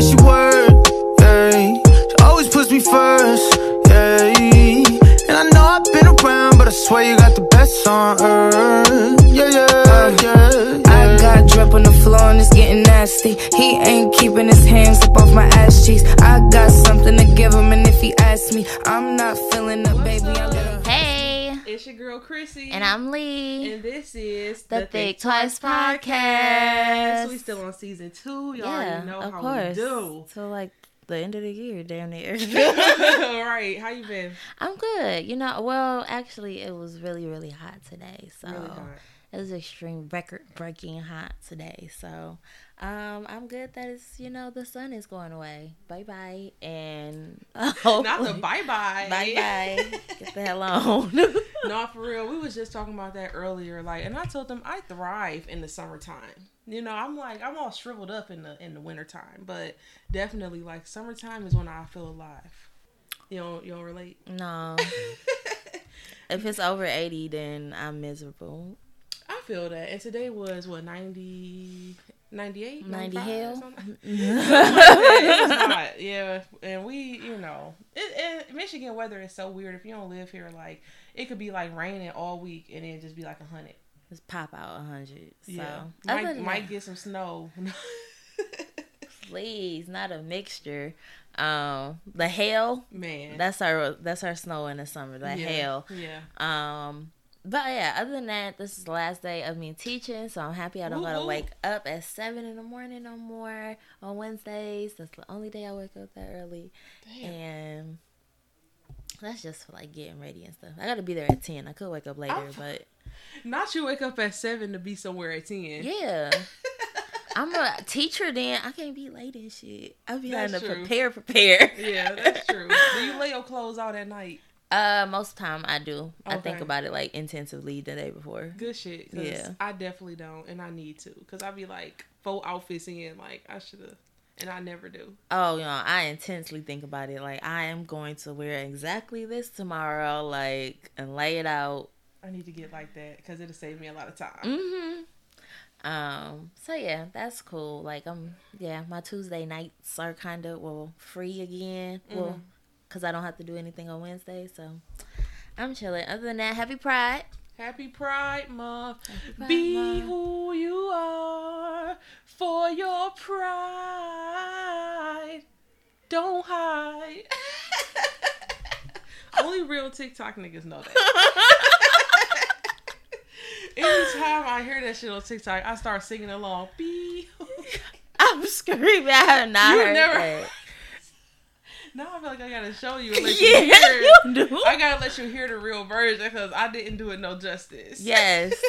makes you work. Yeah. She always puts me first. Yeah. And I know I've been around, but I swear you got the best on earth. Yeah, yeah, yeah. I got drip on the floor and it's getting nasty. He ain't keeping his hands up off my ass cheeks. I got something to give him, and if he asks me, I'm not feeling up, baby. I let him. Hey, It's your girl Chrissy. and I'm Lee. This is The Think Twice Podcast. We still on season two. Y'all yeah, already know of how course. we do. So like the end of the year, damn near. All right. How you been? I'm good. You know, well, actually, it was really, really hot today. So Really it was extreme record breaking hot today. So um, I'm good that it's, you know, the sun is going away. Bye bye. And Not the bye bye. Bye bye. Get the hell on. no, for real. We was just talking about that earlier. Like, and I told them I thrive in the summertime. You know, I'm like I'm all shriveled up in the in the wintertime, but definitely like summertime is when I feel alive. You don't you don't relate? no. if it's over 80, then I'm miserable. I feel that. And today was what 90 98 90 hell? it yeah. And we, you know, it, it, Michigan weather is so weird. If you don't live here, like it could be like raining all week and then just be like a hundred. Just pop out 100. So, Yeah, might might get some snow. please not a mixture um the hail Man, that's our that's our snow in the summer the yeah, hail Yeah, um but yeah other than that this is the last day of me teaching so i'm happy i don't gotta wake up at seven in the morning no more on wednesdays that's the only day i wake up that early Damn. and that's just for like getting ready and stuff i gotta be there at 10 i could wake up later I'm- but not you wake up at seven to be somewhere at ten. yeah i'm a teacher then i can't be late and shit i be having to true. prepare prepare yeah, that's true. Do you lay your clothes out at night? Uh, most of the time I do. I think about it like intensively the day before. Good shit. 'cause Yeah. I definitely don't, and I need to, cause I be like full outfits in, like I should have, and I never do. Oh, you know, I intensely think about it. Like I am going to wear exactly this tomorrow, like and lay it out. I need to get like that, cause it'll save me a lot of time. Mm-hmm. Um. So yeah, that's cool. Like um, yeah, my Tuesday nights are kind of well free again. Well, cause I don't have to do anything on Wednesday, so I'm chilling. Other than that, happy Pride. Happy Pride Month. Pride Be Month. who you are for your pride. Don't hide. Only real TikTok niggas know that. Anytime I hear that shit on TikTok, I start singing along. Be I'm screaming. I have not You heard never- that. Now I feel like I gotta show you and let you hear you do. I gotta let you hear the real version because I didn't do it no justice. Yes.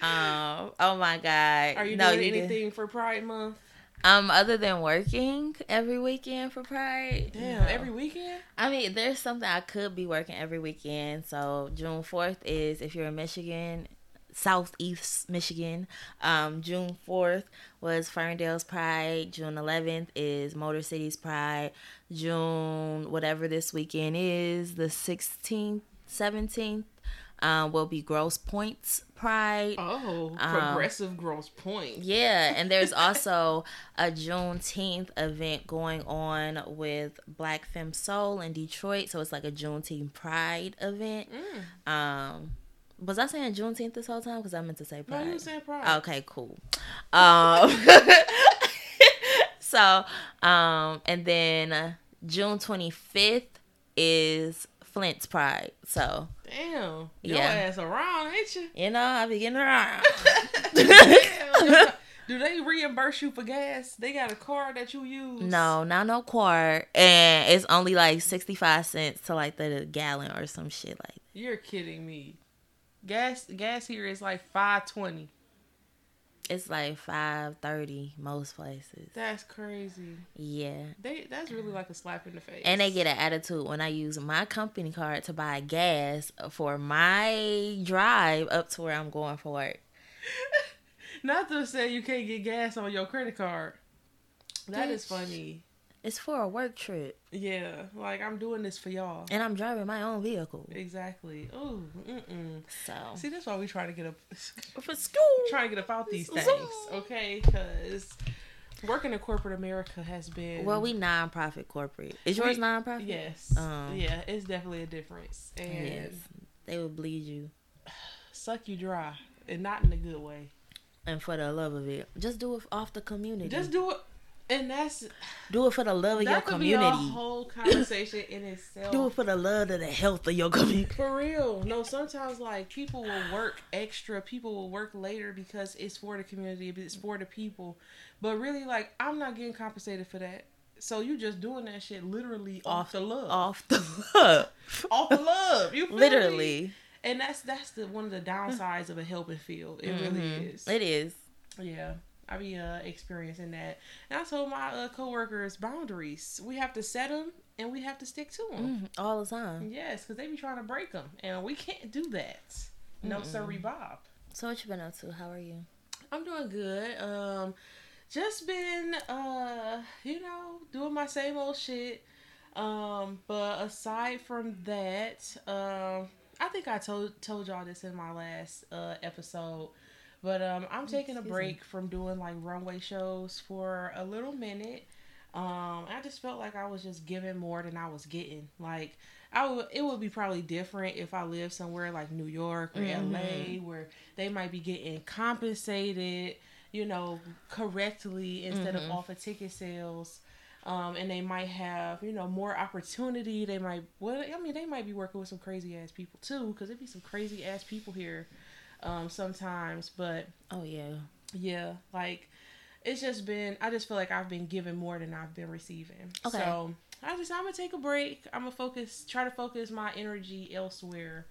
Um. Oh my God. Are you No, doing you did- anything for Pride Month? Um. Other than working every weekend for Pride. Damn, no. every weekend? I mean, there's something I could be working every weekend. So June fourth is if you're in Michigan, Southeast Michigan. Um, June fourth was Ferndale's Pride. June eleventh is Motor City's Pride. June whatever this weekend is, the sixteenth, seventeenth, um, will be Grosse Pointe's Pride. Oh, Um, progressive Grosse Pointe. Yeah, and there's also a Juneteenth event going on with Black Femme Soul in Detroit. So it's like a Juneteenth Pride event. Mm. Um, was I saying Juneteenth this whole time? Because I meant to say Pride. No, you were saying Pride. Okay, cool. Um, so, um, and then June 25th is Flint's Pride. So, Damn. Your Yeah. ass around, ain't you? you know, I be getting around. Damn. Do they reimburse you for gas? They got a card that you use? No, not no quart, and it's only like sixty five cents to like the gallon or some shit like. You're kidding me. Gas gas here is like five twenty. It's like five thirty most places. That's crazy. Yeah, They that's really like a slap in the face. and they get an attitude when I use my company card to buy gas for my drive up to where I'm going for work. not to say you can't get gas on your credit card. That is Bitch. funny. It's for a work trip, Yeah, like I'm doing this for y'all. and I'm driving my own vehicle. Exactly. Ooh, mm-mm. So See, that's why we try to get up, for school, Try to get up out these things, okay? Because Working in corporate America has been Well, we non-profit corporate. Is yours We- non-profit? Yes. Um, yeah, it's definitely a difference. And Yes. They will bleed you, suck you dry. And not in a good way. and for the love of it, just do it off the community. Just do it and that's do it for the love of your that could be a community. whole conversation in itself. Do it for the love of the health of your community. For real. No, sometimes like people will work extra, people will work later because it's for the community, it's for the people. But really like I'm not getting compensated for that. So you just doing that shit literally off, the love. Off the love. Off the love. You feel me? Literally. And that's that's the one of the downsides of a helping field. It really Mhm. is. It is. Yeah. I be uh experiencing that. And I told my uh, coworkers boundaries. We have to set them and we have to stick to them. Mhm. All the time. Yes, because they be trying to break them, and we can't do that. No, sorry, Bob. So what you been up to? How are you? I'm doing good. Um, just been uh, you know, doing my same old shit. Um, but aside from that, um, I think I told told y'all this in my last uh episode. But um, I'm taking a Excuse break from doing like runway shows for a little minute. Um, I just felt like I was just giving more than I was getting. Like I would, it would be probably different if I lived somewhere like New York or LA where they might be getting compensated, you know, correctly instead of off of ticket sales. Um, and they might have, you know, more opportunity. They might, well, I mean, they might be working with some crazy ass people too, because there be some crazy ass people here um, sometimes. But Oh yeah. yeah, like it's just been I just feel like I've been giving more than I've been receiving. Okay. So I just I'm gonna take a break. I'm gonna focus try to focus my energy elsewhere.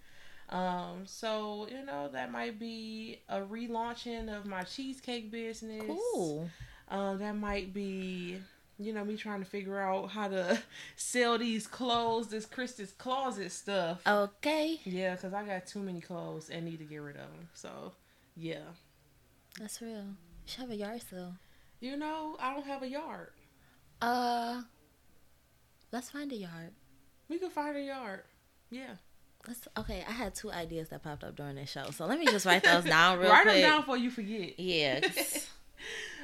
Um, so you know, that might be a relaunching of my cheesecake business. Cool. Um, that might be you know, me trying to figure out how to sell these clothes, this Christmas closet stuff. Okay. Yeah, because I got too many clothes and need to get rid of them. So, yeah. That's real. You should have a yard sale. You know, I don't have a yard. Uh, let's find a yard. We could find a yard. Yeah. Let's. Okay, I had two ideas that popped up during this show, so let me just write those down real Write quick. them down before you forget. Yeah.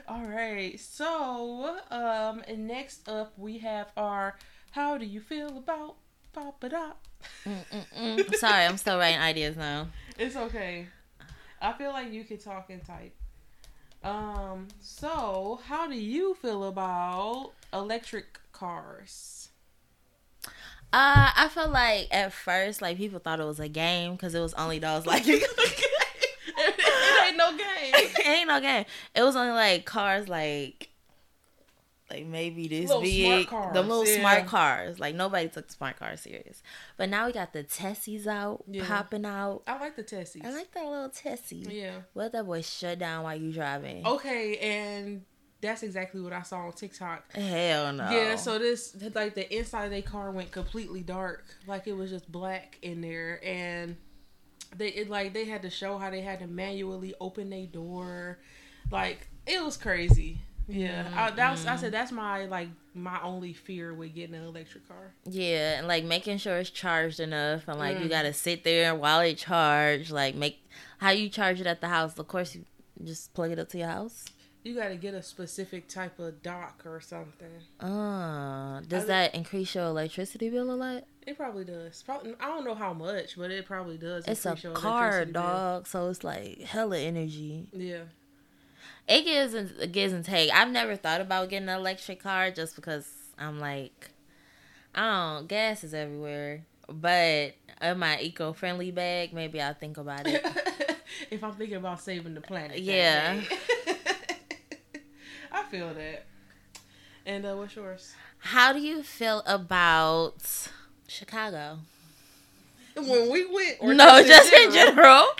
All right. So, um, next up we have our "How do you feel about Papa Dot?" Mm, Sorry, I'm still writing ideas now. It's okay. I feel like you can talk and type. Um. So, how do you feel about electric cars? Uh, I feel like at first, like people thought it was a game because it was only those like it it no game. ain't no game. It was only like cars like like maybe this Little smart big, cars, the little yeah. smart cars. Like nobody took smart cars serious. But now we got the Tessies out, Yeah. popping out. I like the Tessies. I like that little Tessie. Yeah. Let that boy shut down while you driving. Okay, and that's exactly what I saw on TikTok. Hell no. Yeah, so this like the inside of their car went completely dark, like it was just black in there, and they it like they had to show how they had to manually open their door, like it was crazy. Yeah, I, that was, I said that's my like my only fear with getting an electric car. Yeah, and like making sure it's charged enough, and like you Mm. gotta sit there while it charged. Like make how you charge it at the house. Of course, you just plug it up to your house. You got to get a specific type of dock or something. Uh, does I- that increase your electricity bill a lot? It probably does. Probably, I don't know how much, but it probably does. It's a increase your car, electricity bill. dog, so it's like hella energy. Yeah. It gives and it gives and take. I've never thought about getting an electric car just because I'm like, I don't gas is everywhere. But in my eco friendly bag, maybe I'll think about it. if I'm thinking about saving the planet. Yeah. I feel that. And uh, what's yours? How do you feel about Chicago? When we went, or no, just in general.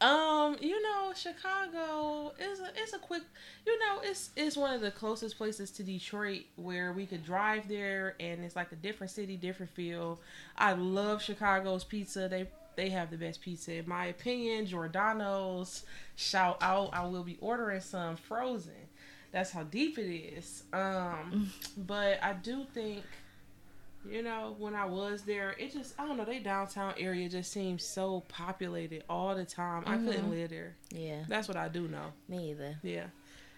Um, you know, Chicago is a it's a quick. You know, it's it's one of the closest places to Detroit where we could drive there, and it's like a different city, different feel. I love Chicago's pizza. They they have the best pizza in my opinion. Giordano's, shout out! I will be ordering some frozen. That's how deep it is. Um, but I do think you know, when I was there, it just I don't know, they downtown area just seems so populated all the time. I couldn't live there. Yeah, That's what I do know. me either. Yeah.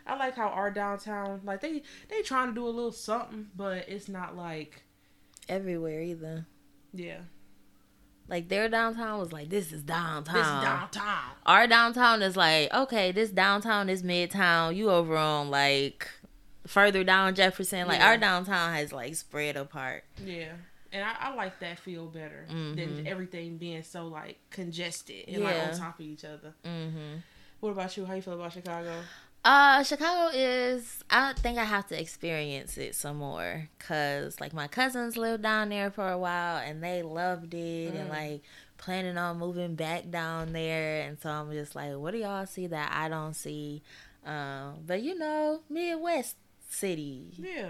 I like how our downtown, like they they trying to do a little something, but it's not like Everywhere either. yeah. Like their downtown was like, this is downtown. This is downtown. Our downtown is like, okay, this downtown is midtown. You over on like further down Jefferson. Like Yeah. our downtown has like spread apart. Yeah. And I, I like that feel better than everything being so like congested and like Mm-hmm. On top of each other. hmm What about you? How you feel about Chicago? Uh, Chicago is. I think I have to experience it some more, cause like my cousins lived down there for a while and they loved it and like planning on moving back down there. And so I'm just like, what do y'all see that I don't see? Um, but you know, Midwest city, Yeah.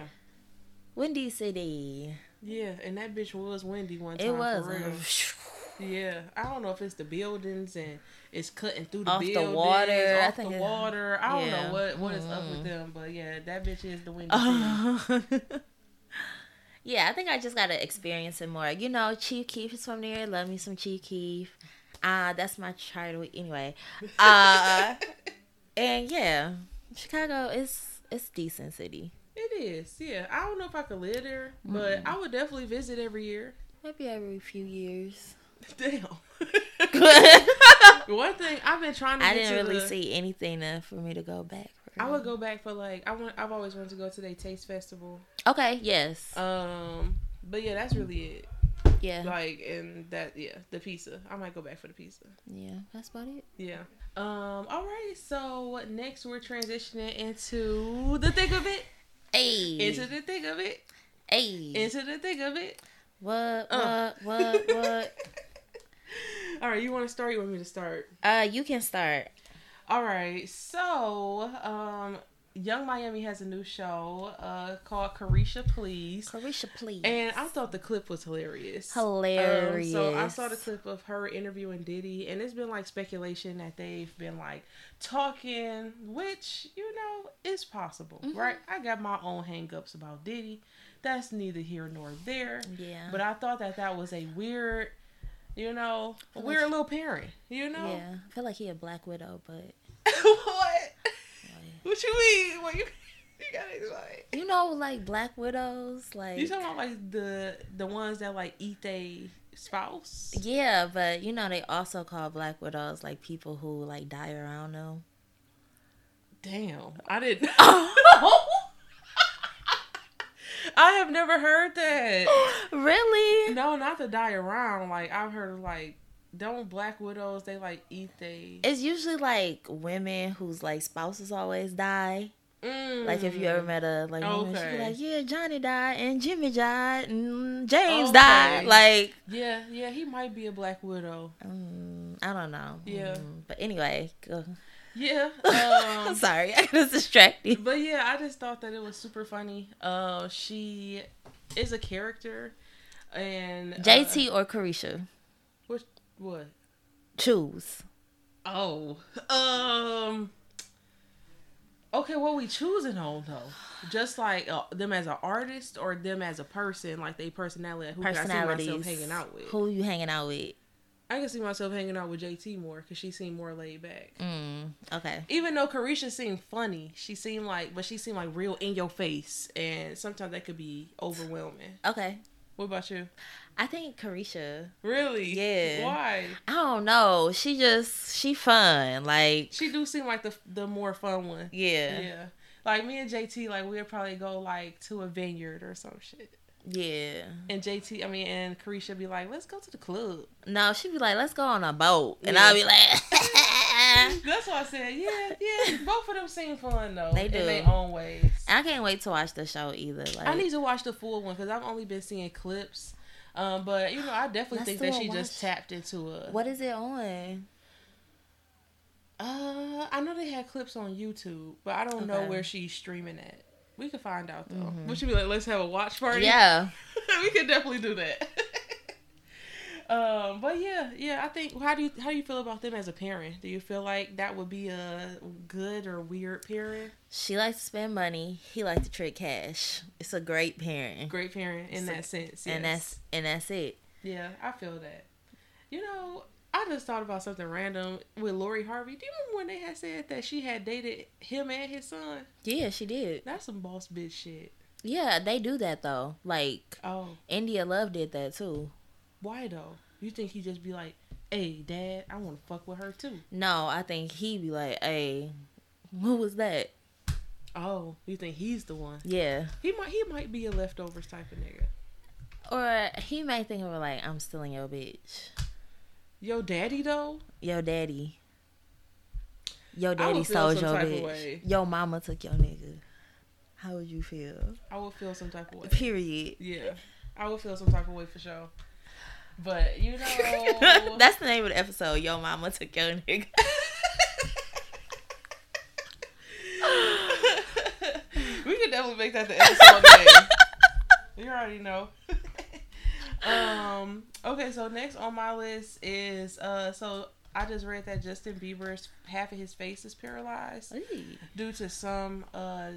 Windy City. Yeah, and that bitch was windy one time. It was. Yeah, I don't know if it's the buildings and it's cutting through the Off the buildings, water, I off think the water. I don't yeah. know what what is up Mm-hmm. with them, but yeah, that bitch is the windy. city. yeah, I think I just gotta experience it more. You know, Chief Keef is from there. Love me some Chief Keef. Uh, that's my charter week anyway. Uh, and yeah, Chicago is it's decent city. It is. Yeah, I don't know if I could live there, but Mm-hmm. I would definitely visit every year. Maybe every few years. Damn. One thing I've been trying to. Get didn't really the- see anything for me to go back. For. I would go back for like I want. I've always wanted to go to the taste festival. Okay. Yes. Um, but yeah, that's really it. yeah. Like, and that yeah, the pizza. I might go back for the pizza. Yeah. That's about it. Yeah. Um. All right. So next we're transitioning into the thick of it. Hey. Into the thick of it. hey. Into the thick of it. what? Uh. What? What? What? All right. You want to start? You want me to start? uh, you can start. All right. So, um, Yung Miami has a new show uh called Caresha Please. Caresha, please. And I thought the clip was hilarious. Hilarious. Um, so I saw the clip of her interviewing Diddy, and it's been like speculation that they've been like talking, which you know is possible, Mm-hmm. right? I got my own hangups about Diddy. That's neither here nor there. Yeah. But I thought that that was a weird, you know, we're a little parent. You know. Yeah, I feel like he a Black Widow, but what? What you mean? What you? You gotta explain. you know, like Black Widows, like You talking about like the the ones that like eat they spouse? yeah, but you know they also call Black Widows like people who like die around them. Damn, I didn't. I have never heard that. really? No, not to die around. Like I've heard like don't black widows they like eat they. It's usually like women whose like spouses always die. Mm. Like if you ever met a like woman, she'd be Okay. like, yeah, Johnny died and Jimmy died and James Okay. died. Like, Yeah, yeah, he might be a black widow. mm, I don't know. Yeah. Mm, but anyway. Yeah. Um, sorry, I got distracted. But yeah, I just thought that it was super funny. Uh, she is a character, and uh, JT or Caresha, Which What? choose. Oh, um. Okay, what we choosing on though? Just like uh, them as an artist or them as a person, like they personality. Who can I see myself hanging out with? Who you hanging out with? I can see myself hanging out with JT more because she seemed more laid back. Mm, okay. Even though Caresha seemed funny, she seemed like, but she seemed like real in your face, and sometimes that could be overwhelming. Okay. What about you? I think Caresha. Really? Yeah. Why? I don't know. She just she fun. Like She do seem like the the more fun one. yeah. Yeah. Like me and JT, like we'd probably go like to a vineyard or some shit. Yeah. And JT, I mean, and Caresha be like, let's go to the club. No, she'd be like, let's go on a boat. And Yeah. I'll be like That's why I said, yeah, yeah. Both of them seem fun though. They do. In their own ways. I can't wait to watch the show either. Like I need to watch the full one because I've only been seeing clips. Um, but you know, I definitely think that she just tapped into a. what is it on? Uh, I know they had clips on YouTube, but I don't know where she's streaming at. We could find out though. Would you be like, let's have a watch party? Yeah. we could definitely do that. um, but yeah, yeah. I think how do you how do you feel about them as a parent? Do you feel like that would be a good or weird parent? She likes to spend money. He likes to trick cash. It's a great parent. Great parent in So- that sense, And that's and that's it. yeah, I feel that. You know, I just thought about something random with Lori Harvey. Do you remember when they had said that she had dated him and his son? Yeah, she did. That's some boss bitch shit. Yeah, they do that though. Like Oh, India Love did that too. why though? You think he just be like, "Hey, dad, I want to fuck with her too." No, I think he be like, "Hey, who was that?" Oh, you think he's the one? Yeah, He might. He might be a leftovers type of nigga. or he may think of like, "I'm stealing your bitch, Yo, daddy though. yo daddy, yo daddy sold your bitch, yo mama took your nigga." How would you feel? I would feel some type of way. Period. Yeah, I would feel some type of way for sure. But you know, That's the name of the episode. Yo mama took your nigga. we could definitely make that the episode name. You already know. um. Okay, so next on my list is uh. So I just read that Justin Bieber's half of his face is paralyzed due to some uh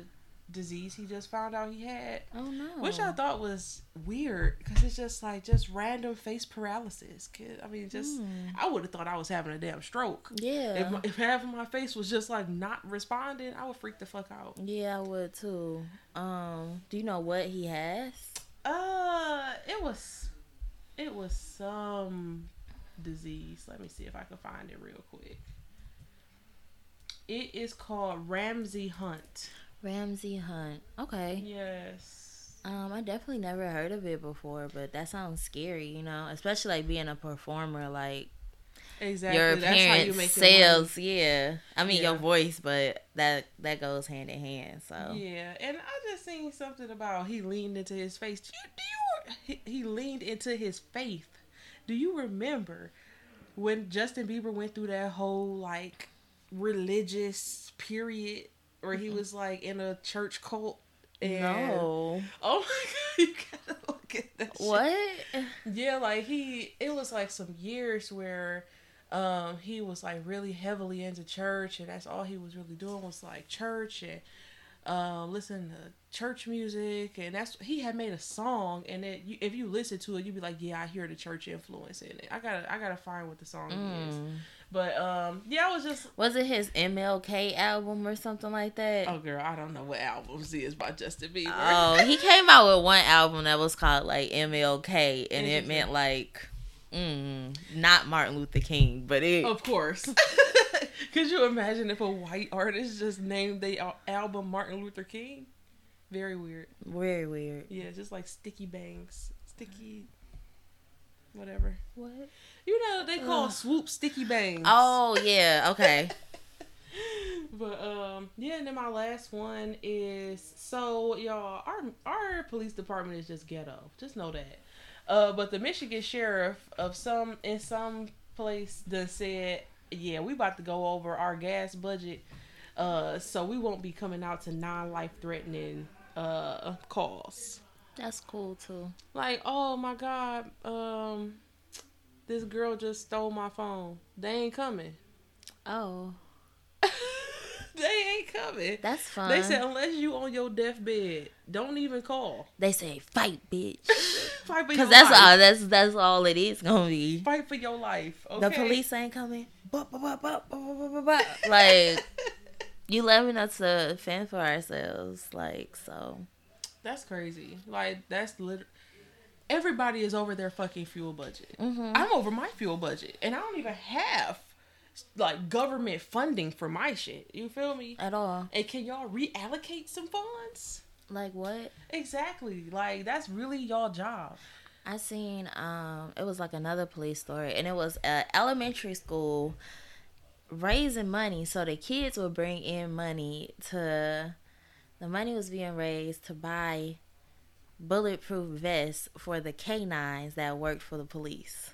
disease he just found out he had, Oh no. which I thought was weird because it's just like just random face paralysis. Kid, I mean, just I would have thought I was having a damn stroke. Yeah. If, if half of my face was just like not responding, I would freak the fuck out. yeah, I would too. Um, do you know what he has? Uh, it was, it was some disease. Let me see if I can find it real quick. It is called Ramsay Hunt. Ramsay Hunt. Okay. Yes. Um, I definitely never heard of it before, but that sounds scary, you know, especially like being a performer, like Exactly. your That's how you appearance make your money. sales, yeah. I mean Yeah. your voice, but that that goes hand in hand. So Yeah, and I just seen something about he leaned into his face. Do you, do you he, he leaned into his faith? Do you remember when Justin Bieber went through that whole like religious period where he was like in a church cult? And, no, Oh my god, you gotta look at that. shit. what? Yeah, like he it was like some years where um he was like really heavily into church and that's all he was really doing was like church and um listening to church music and that's he had made a song and it you, if you listen to it you'd be like yeah I hear the church influence in it. I got to I got to find what the song is. Mm. But um yeah, I was just Was it his MLK album or something like that? oh girl, I don't know what albums is by Justin Bieber. Oh, he came out with one album that was called like MLK, and it meant like, mm, not Martin Luther King, but it. Of course. Could you imagine if a white artist just named the album Martin Luther King? Very weird. Very weird. Yeah, just like Sticky Bangs. Sticky. Whatever. What? You know, they call Ugh. swoop Sticky Bangs. Oh yeah. Okay. But, um, yeah, and then my last one is so, y'all, our, our police department is just ghetto. Just know that. Uh, but the Michigan sheriff of some, in some place, done said, yeah, we about to go over our gas budget. Uh, so we won't be coming out to non-life threatening uh calls. That's cool too. Like, oh my god, um, this girl just stole my phone. They ain't coming. Oh, they ain't coming. that's fine. They said unless you on your deathbed, don't even call. They say fight, bitch. Fight for your Because that's life. all. That's that's all it is gonna be. Fight for your life. Okay? The police ain't coming. Like you letting us to fend for ourselves. Like so. that's crazy. Like that's lit. Everybody is over their fucking fuel budget. Mhm. I'm over my fuel budget, and I don't even have like government funding for my shit. You feel me? At all. And can y'all reallocate some funds? Like what? Exactly. Like that's really y'all job. I seen um it was like another police story and it was a elementary school raising money so the kids would bring in money to the money was being raised to buy bulletproof vests for the canines that worked for the police.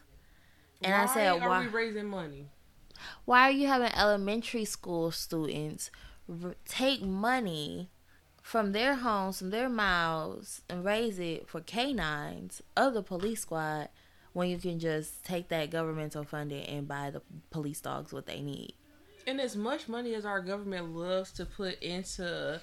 And I said, are why? Are we raising money? Why are you having elementary school students r- take money from their homes, from their mouths, and raise it for canines of the police squad when you can just take that governmental funding and buy the police dogs what they need? And as much money as our government loves to put into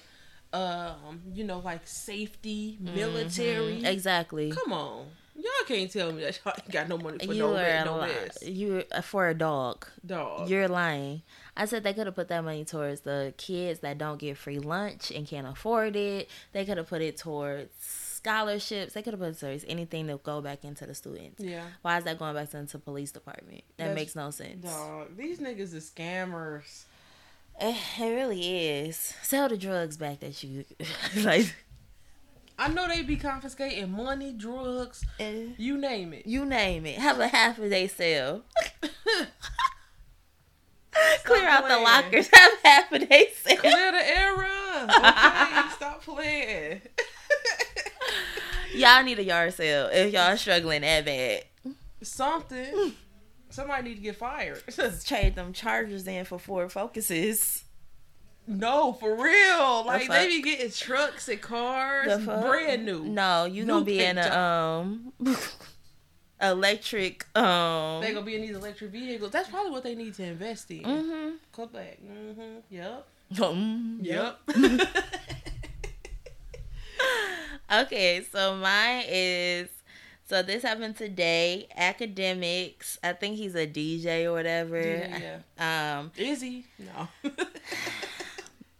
um, you know, like safety, military. Exactly. Come on, y'all can't tell me that y'all ain't got no money for you no are a no li- you uh, for a dog. Dog. You're lying. I said they could have put that money towards the kids that don't get free lunch and can't afford it. They could have put it towards scholarships. They could have put it towards anything to go back into the students. yeah. Why is that going back into police department? That That's- makes no sense. Dog, these niggas is scammers. It, it really is. Sell the drugs back that you like. I know they be confiscating money, drugs, eh. you name it. You name it. Have a half of they sell. Clear out the lockers. Have half of they sell. Clear the era. Okay, stop playing. Y'all need a yard sale if y'all struggling that bad. Something. Somebody need to get fired. Trade them chargers in for four Focuses. No, for real. Like fuck? they be getting trucks and cars, The brand new. No, you New gonna be in a job. um electric um. They gonna be in these electric vehicles. That's probably what they need to invest in. hmm Come back. Mm-hmm. Yep. Mm-hmm. Yep. Okay, so mine is so this happened today. Akademiks. I think he's a DJ or whatever. yeah. Um, Is he? No.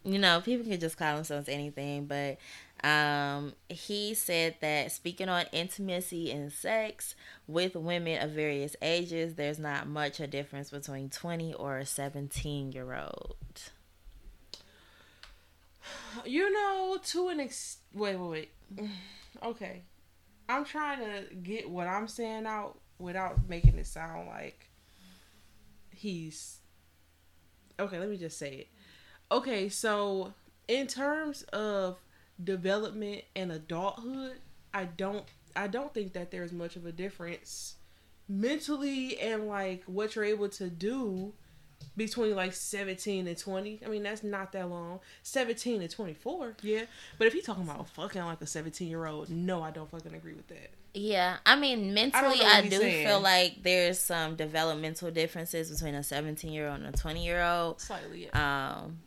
you know, people can just call themselves anything, but um, he said that speaking on intimacy and sex with women of various ages, there's not much a difference between 20 or a 17 year old. You know, to an ex. Wait, wait, wait. Okay, I'm trying to get what I'm saying out without making it sound like he's. Okay, let me just say it. Okay, so in terms of development and adulthood, I don't. I don't think that there's much of a difference mentally and like what you're able to do between like 17 and 20 i mean that's not that long 17 and 24 yeah but if you're talking about fucking like a 17 year old no i don't fucking agree with that Yeah, I mean, mentally, know I, do saying. feel like there's some developmental differences between a 17 year old and a 20 year old. slightly yeah. Um,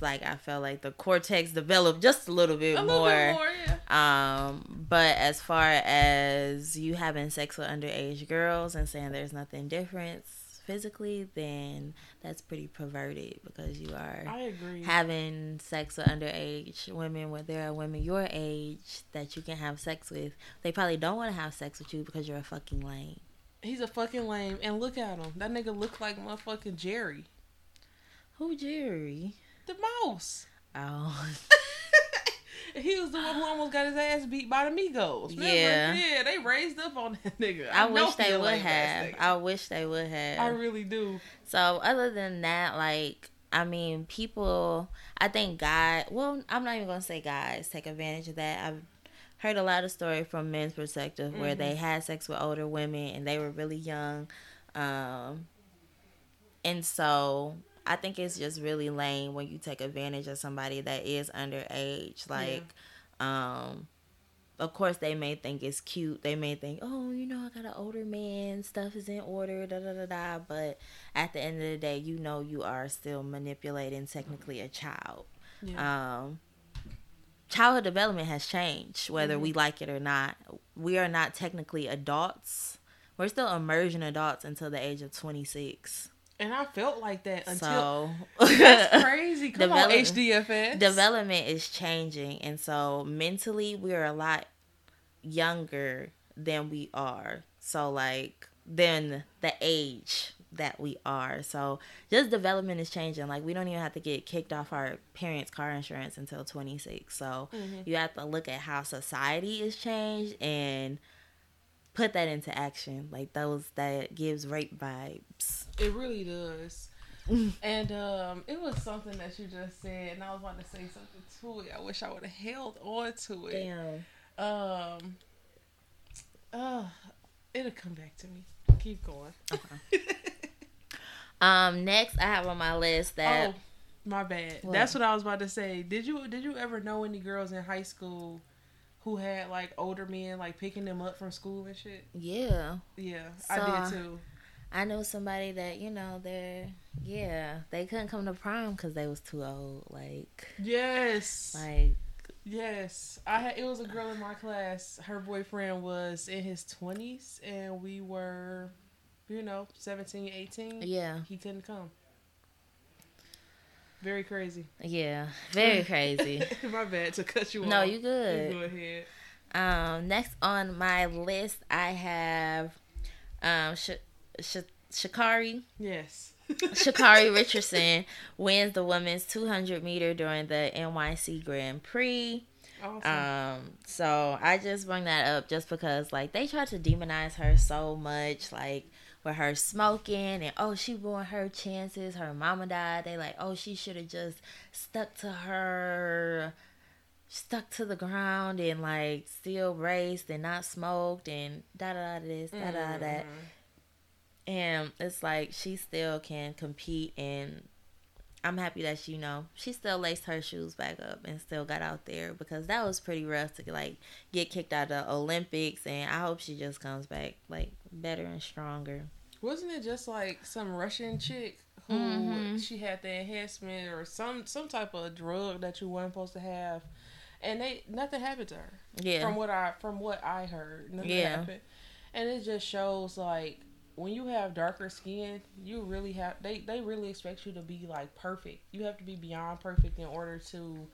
like I felt like the cortex developed just a little bit a more. little bit more yeah Um, but as far as you having sex with underage girls and saying there's nothing different physically, then that's pretty perverted because you are i agree having sex with underage women when there are women your age that you can have sex with. They probably don't want to have sex with you because you're a fucking lame. he's a fucking lame and look at him that nigga look like motherfucking jerry Who Jerry? The mouse Oh, he was the one who almost got his ass beat by the Migos. Remember? Yeah. yeah, they raised up on that nigga. I, know wish they would have. I wish they would have. I really do. So other than that, like I mean, people. I think guys. Well, I'm not even gonna say guys take advantage of that. I've heard a lot of story from men's perspective where they had sex with older women and they were really young, um, and so I think it's just really lame when you take advantage of somebody that is underage. Like, um. Of course, they may think it's cute. They may think, "Oh, you know, I got an older man. Stuff is in order." Da da da da. But at the end of the day, you know you are still manipulating technically a child. Yeah. Um, childhood development has changed, whether we like it or not. We are not technically adults. We're still immersion adults until the age of 26. And I felt like that until So that's crazy. Come on, HDFS. development is changing. And so mentally, we're a lot younger than we are. So, like, than the age that we are. So just development is changing. Like we don't even have to get kicked off our parents' car insurance until 26. So mm-hmm. you have to look at how society is changed and put that into action. Like those that gives rape vibes. It really does. and um, it was something that you just said, and I was about to say something to it. I wish I would have held on to it. Damn. Um, uh, it'll come back to me. Keep going. Um, next I have on my list that oh, my bad. What? That's what I was about to say. Did you did you ever know any girls in high school who had like older men like picking them up from school and shit? yeah. Yeah, So, I did too. I know somebody that you know they're yeah they couldn't come to prom because they was too old. Like Yes. like Yes, I had. It was a girl in my class. Her boyfriend was in his twenties, and we were, you know, 17, 18. yeah He couldn't come. Very crazy. yeah very crazy. my bad to cut you no, off. you good. Go ahead. Um, next on my list, I have um Sh- Sh- Sha'Carri. Yes. Sha'Carri Richardson wins the women's 200 meter during the NYC Grand Prix. Awesome. Um, so I just bring that up just because like they tried to demonize her so much, like with her smoking and oh she ruined her chances. Her mama died. They like oh she should have just stuck to her, stuck to the ground and like still raced and not smoked and da da da this da da da that. Mm-hmm. And it's like she still can compete and I'm happy that she, you know she still laced her shoes back up and still got out there because that was pretty rough to like get kicked out of the Olympics and I hope she just comes back like better and stronger. Wasn't it just like some Russian chick who Mhm. she had the enhancement or some some type of drug that you weren't supposed to have, and they nothing happened to her. Yeah. From what I from what I heard, nothing Yeah. happened, and it just shows like when you have darker skin, you really have they they really expect you to be like perfect. You have to be beyond perfect in order to,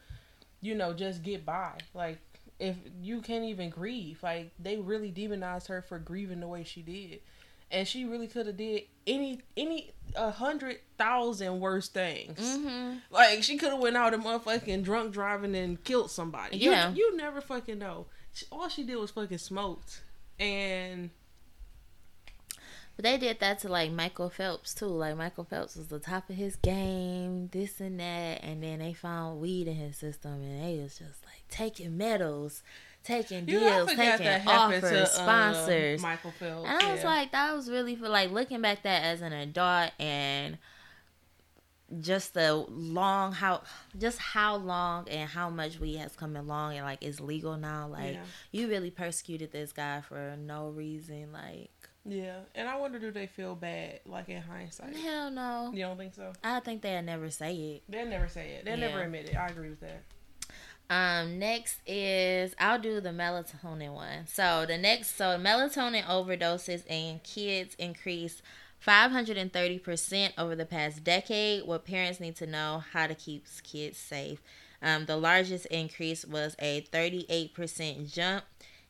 you know, just get by. Like if you can't even grieve, like they really demonized her for grieving the way she did, and she really could have did any any a hundred thousand worse things. Mm-hmm. Like she could have went out and motherfucking drunk driving and killed somebody. You- Yeah. you, never fucking know. All she did was fucking smoked, and But they did that to like Michael Phelps too. Like Michael Phelps was the top of his game, this and that, and then they found weed in his system, and they was just like taking medals, taking you deals, taking offers, to uh, sponsors. Michael Phelps. And I was yeah. like, that was really for like looking back that as an adult and just the long how just how long and how much we has come along and like it's legal now. Like Yeah. you really persecuted this guy for no reason. Like yeah, and I wonder do they feel bad, like in hindsight? hell no. You don't think so? I think they'll never say it. They'll never say it. They'll never admit it. I agree with that. Um, next is I'll do the melatonin one. So the next, so melatonin overdoses in kids increased 530% over the past decade. What parents need to know how to keep kids safe. Um, the largest increase was a 38% jump.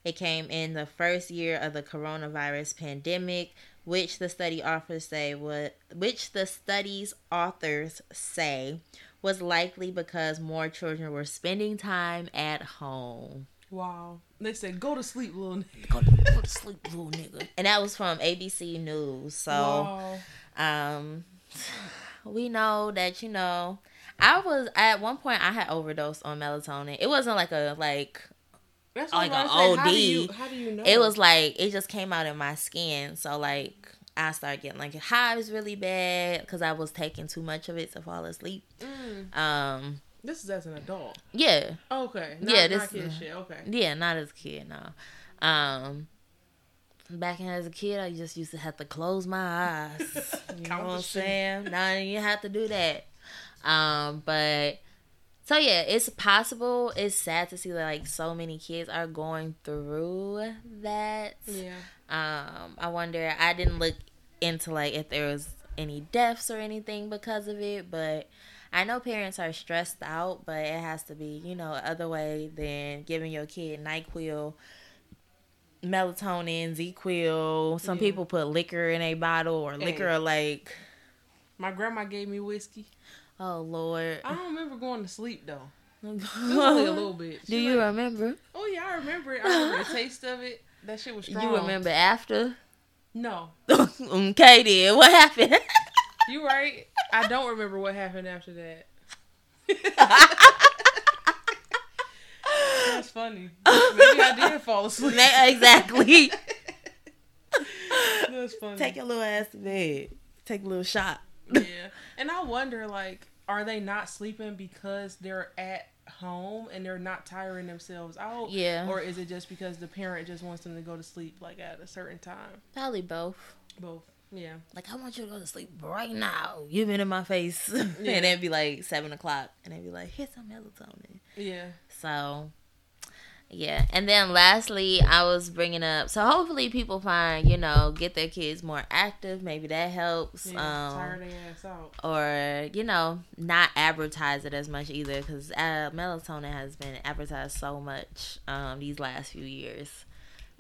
It came in the first year of the coronavirus pandemic, which the study authors say what which the study's authors say was likely because more children were spending time at home. Wow. They said go to sleep, little nigga. Go to, go to sleep, little nigga. And that was from ABC News. So, Wow. um, we know that you know, I was at one point I had overdosed on melatonin. It wasn't like a like That's like what I'm a saying. How do OD. you how do you know? it was like it just came out in my skin. So like I started getting like hives really bad because I was taking too much of it to fall asleep. Mm. Um, This is as an adult. yeah, Okay. Not, Yeah, this- not kid shit. Okay. Yeah, not as a kid, no. Um, back in as a kid, I just used to have to close my eyes. You know what I'm saying? Now you have to do that. Um, but so yeah, it's possible. It's sad to see that like so many kids are going through that. Yeah. Um, I wonder. I didn't look into like if there was any deaths or anything because of it, but I know parents are stressed out. But it has to be, you know, other way than giving your kid Nyquil, melatonin, ZzzQuil. Some Yeah. people put liquor in a bottle or Hey. liquor like, My grandma gave me whiskey. Oh Lord. I don't remember going to sleep though. Only a little bit. Do you like- remember? Oh yeah, I remember it. I remember the taste of it. That shit was strong. You remember after? No, okay, then what happened? you right. I don't remember what happened after that. That's funny. Maybe I did fall asleep. exactly. That's funny. Take your little ass to bed. Take a little shot. yeah, and I wonder, like, are they not sleeping because they're at home and they're not tiring themselves out? Yeah. Or is it just because the parent just wants them to go to sleep like at a certain time? Probably both. Both. Yeah. Like I want you to go to sleep right now. You've been in my face, yeah. and it'd be like seven o'clock, and they'd be like, "Here's some melatonin." Yeah. So, yeah. And then lastly, I was bringing up. So hopefully, people find you know get their kids more active. Maybe that helps. Yeah. um, Tire their ass out. or you know not advertise it as much either because uh, melatonin has been advertised so much um, these last few years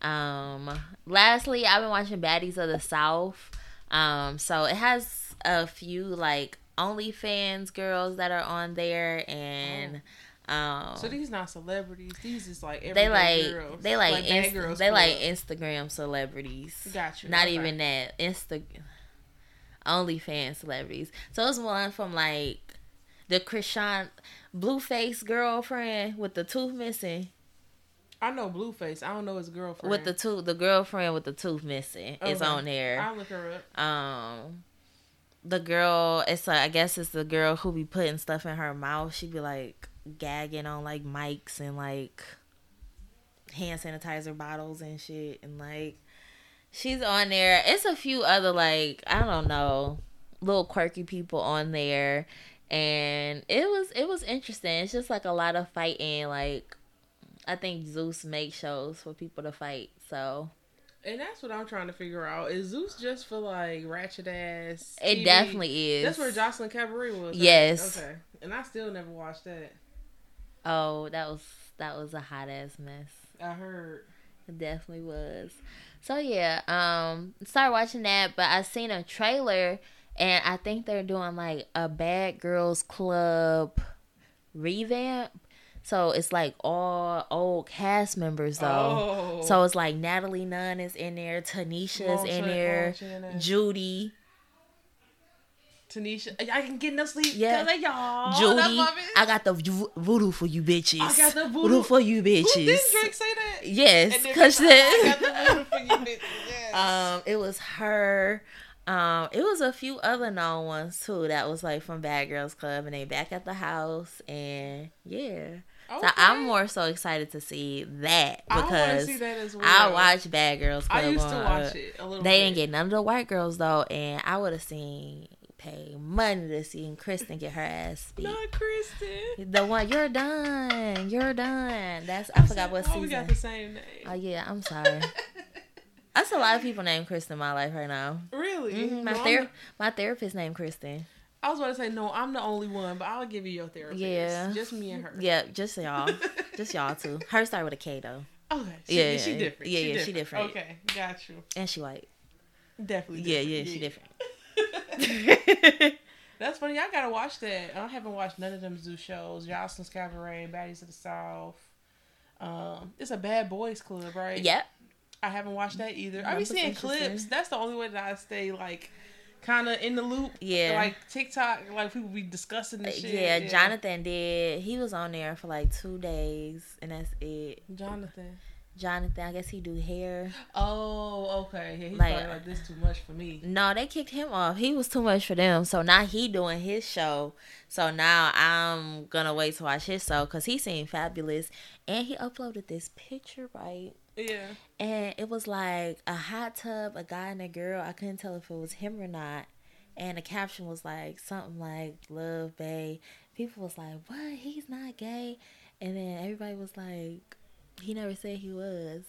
um, lastly i've been watching baddies of the south um, so it has a few like OnlyFans girls that are on there and um, So these not celebrities. These is like they like girls. they like, bad inst- girls they like. Instagram celebrities. Gotcha. Not Okay. even that Insta OnlyFans celebrities. So it's one from like the Chrisean Blueface girlfriend with the tooth missing. I know Blueface. I don't know his girlfriend. With the tooth, the girlfriend with the tooth missing is on there. I'll look her up. um the girl it's like i guess it's the girl who be putting stuff in her mouth she be like gagging on like mics and like hand sanitizer bottles and shit and like she's on there it's a few other like i don't know little quirky people on there and it was it was interesting it's just like a lot of fighting like i think zeus makes shows for people to fight so And that's what I'm trying to figure out. Is Zeus just for like ratchet ass? it definitely is That's where Joseline Cabaret was. Yes. Okay. And I still never watched that. Oh, that was that was a hot ass mess. I heard. It definitely was. So yeah, um, started watching that, but I seen a trailer, and I think they're doing like a Bad Girls Club revamp. So it's like all old cast members though. Oh. So it's like Natalie Nunn is in there, Tanisha's Long in there, Long in there. Judy, Tanisha, I can get no sleep. Yeah. Cause of y'all. Judy. Bitch. I got the vo- voodoo for you bitches. I got the voodoo voodoo- for you bitches. Who did Drake say that? Yes, And then because I got the voodoo for you bitches. Yes. um, it was her. Um, it was a few other known ones too that was like from Bad Girls Club, and they back at the house, and yeah. So I'm more so excited to see that I because see that well. I watch Bad Girls Club. I used to watch it a little. They bit. didn't get none of the white girls though, and I would have seen pay money to see Kristen get her ass beat. Not Kristen. The one you're done, you're done. That's I forgot what season. Oh, we got the same name. Oh yeah, I'm sorry. That's a lot of people named Kristen in my life right now. really? Mhm, My No, ther- my therapist named Kristen. I was about to say no. I'm the only one, but I'll give you your therapist. Yeah. just me and her. Yeah, just y'all, just y'all two. Her started with a K though, Okay. She, Yeah, yeah. She yeah, different. yeah, yeah, she different. Okay, got you. and she white. Definitely. Yeah, yeah, different. she different. That's funny. I gotta watch that. I haven't watched none of them Zeus shows. Joseline's Cabaret, Baddies of the South. Um, it's a Bad Boys Club, right? yep. I haven't watched that either. I be seeing clips. That's the only way that I stay like kind of in the loop. Yeah. Like TikTok, like people be discussing this shit. Yeah, Jonathan did. He was on there for like two days, and that's it. Jonathan. Jonathan, I guess he do hair. Oh, okay. Yeah, he's Like- probably like this too much for me. No, they kicked him off. He was too much for them. So now he doing his show. So now I'm gonna wait to watch his show because he seemed fabulous, and he uploaded this picture right. Yeah. and it was like a hot tub, a guy and a girl. I couldn't tell if it was him or not. And the caption was like something like "Love Bay." People was like, "What? He's not gay." And then everybody was like, "He never said he was."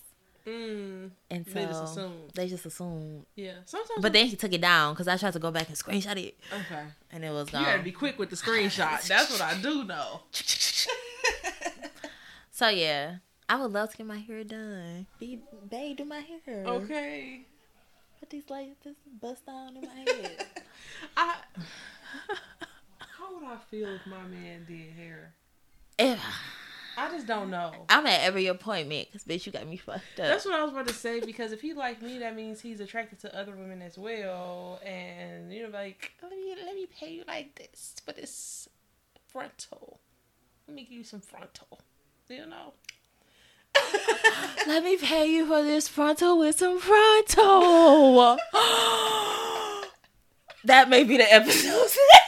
Mm. And so They just assumed. They just assumed. Yeah. Sometimes. But then he took it down because I tried to go back and screenshot it, okay. and it was gone. You gotta be quick with the screenshot. That's what I do know. so yeah, I would love to get my hair done. Be, babe, do my hair. Okay. Put these like this bust down in my head. I. How would I feel if my man did hair? if I just don't know. I'm at every appointment because bitch, you got me fucked up. That's what I was about to say because if he like me, that means he's attracted to other women as well, and you know, like let me let me pay you like this for this frontal. Let me give you some frontal. You know. Let me pay you for this frontal with some frontal. that may be the episode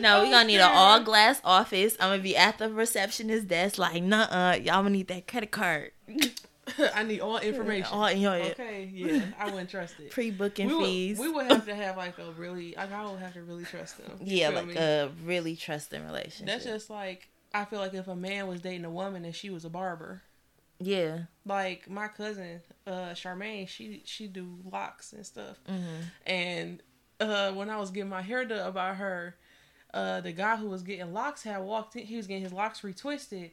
No, we gonna need an all glass office. I'm gonna be at the receptionist desk, like, nah, uh, y'all gonna need that credit card. I need all information. All in your Okay, yeah, I wouldn't trust it. pre-booking we would, fees. we would have to have like a really, like I would have to really trust them. Yeah, like a really trusting relationship. That's just like I feel like if a man was dating a woman and she was a barber, yeah. like my cousin uh Charmaine, she she do locks and stuff, Mm-hmm. and uh when I was getting my hair done about her, uh the guy who was getting locks had walked in, he was getting his locks retwisted,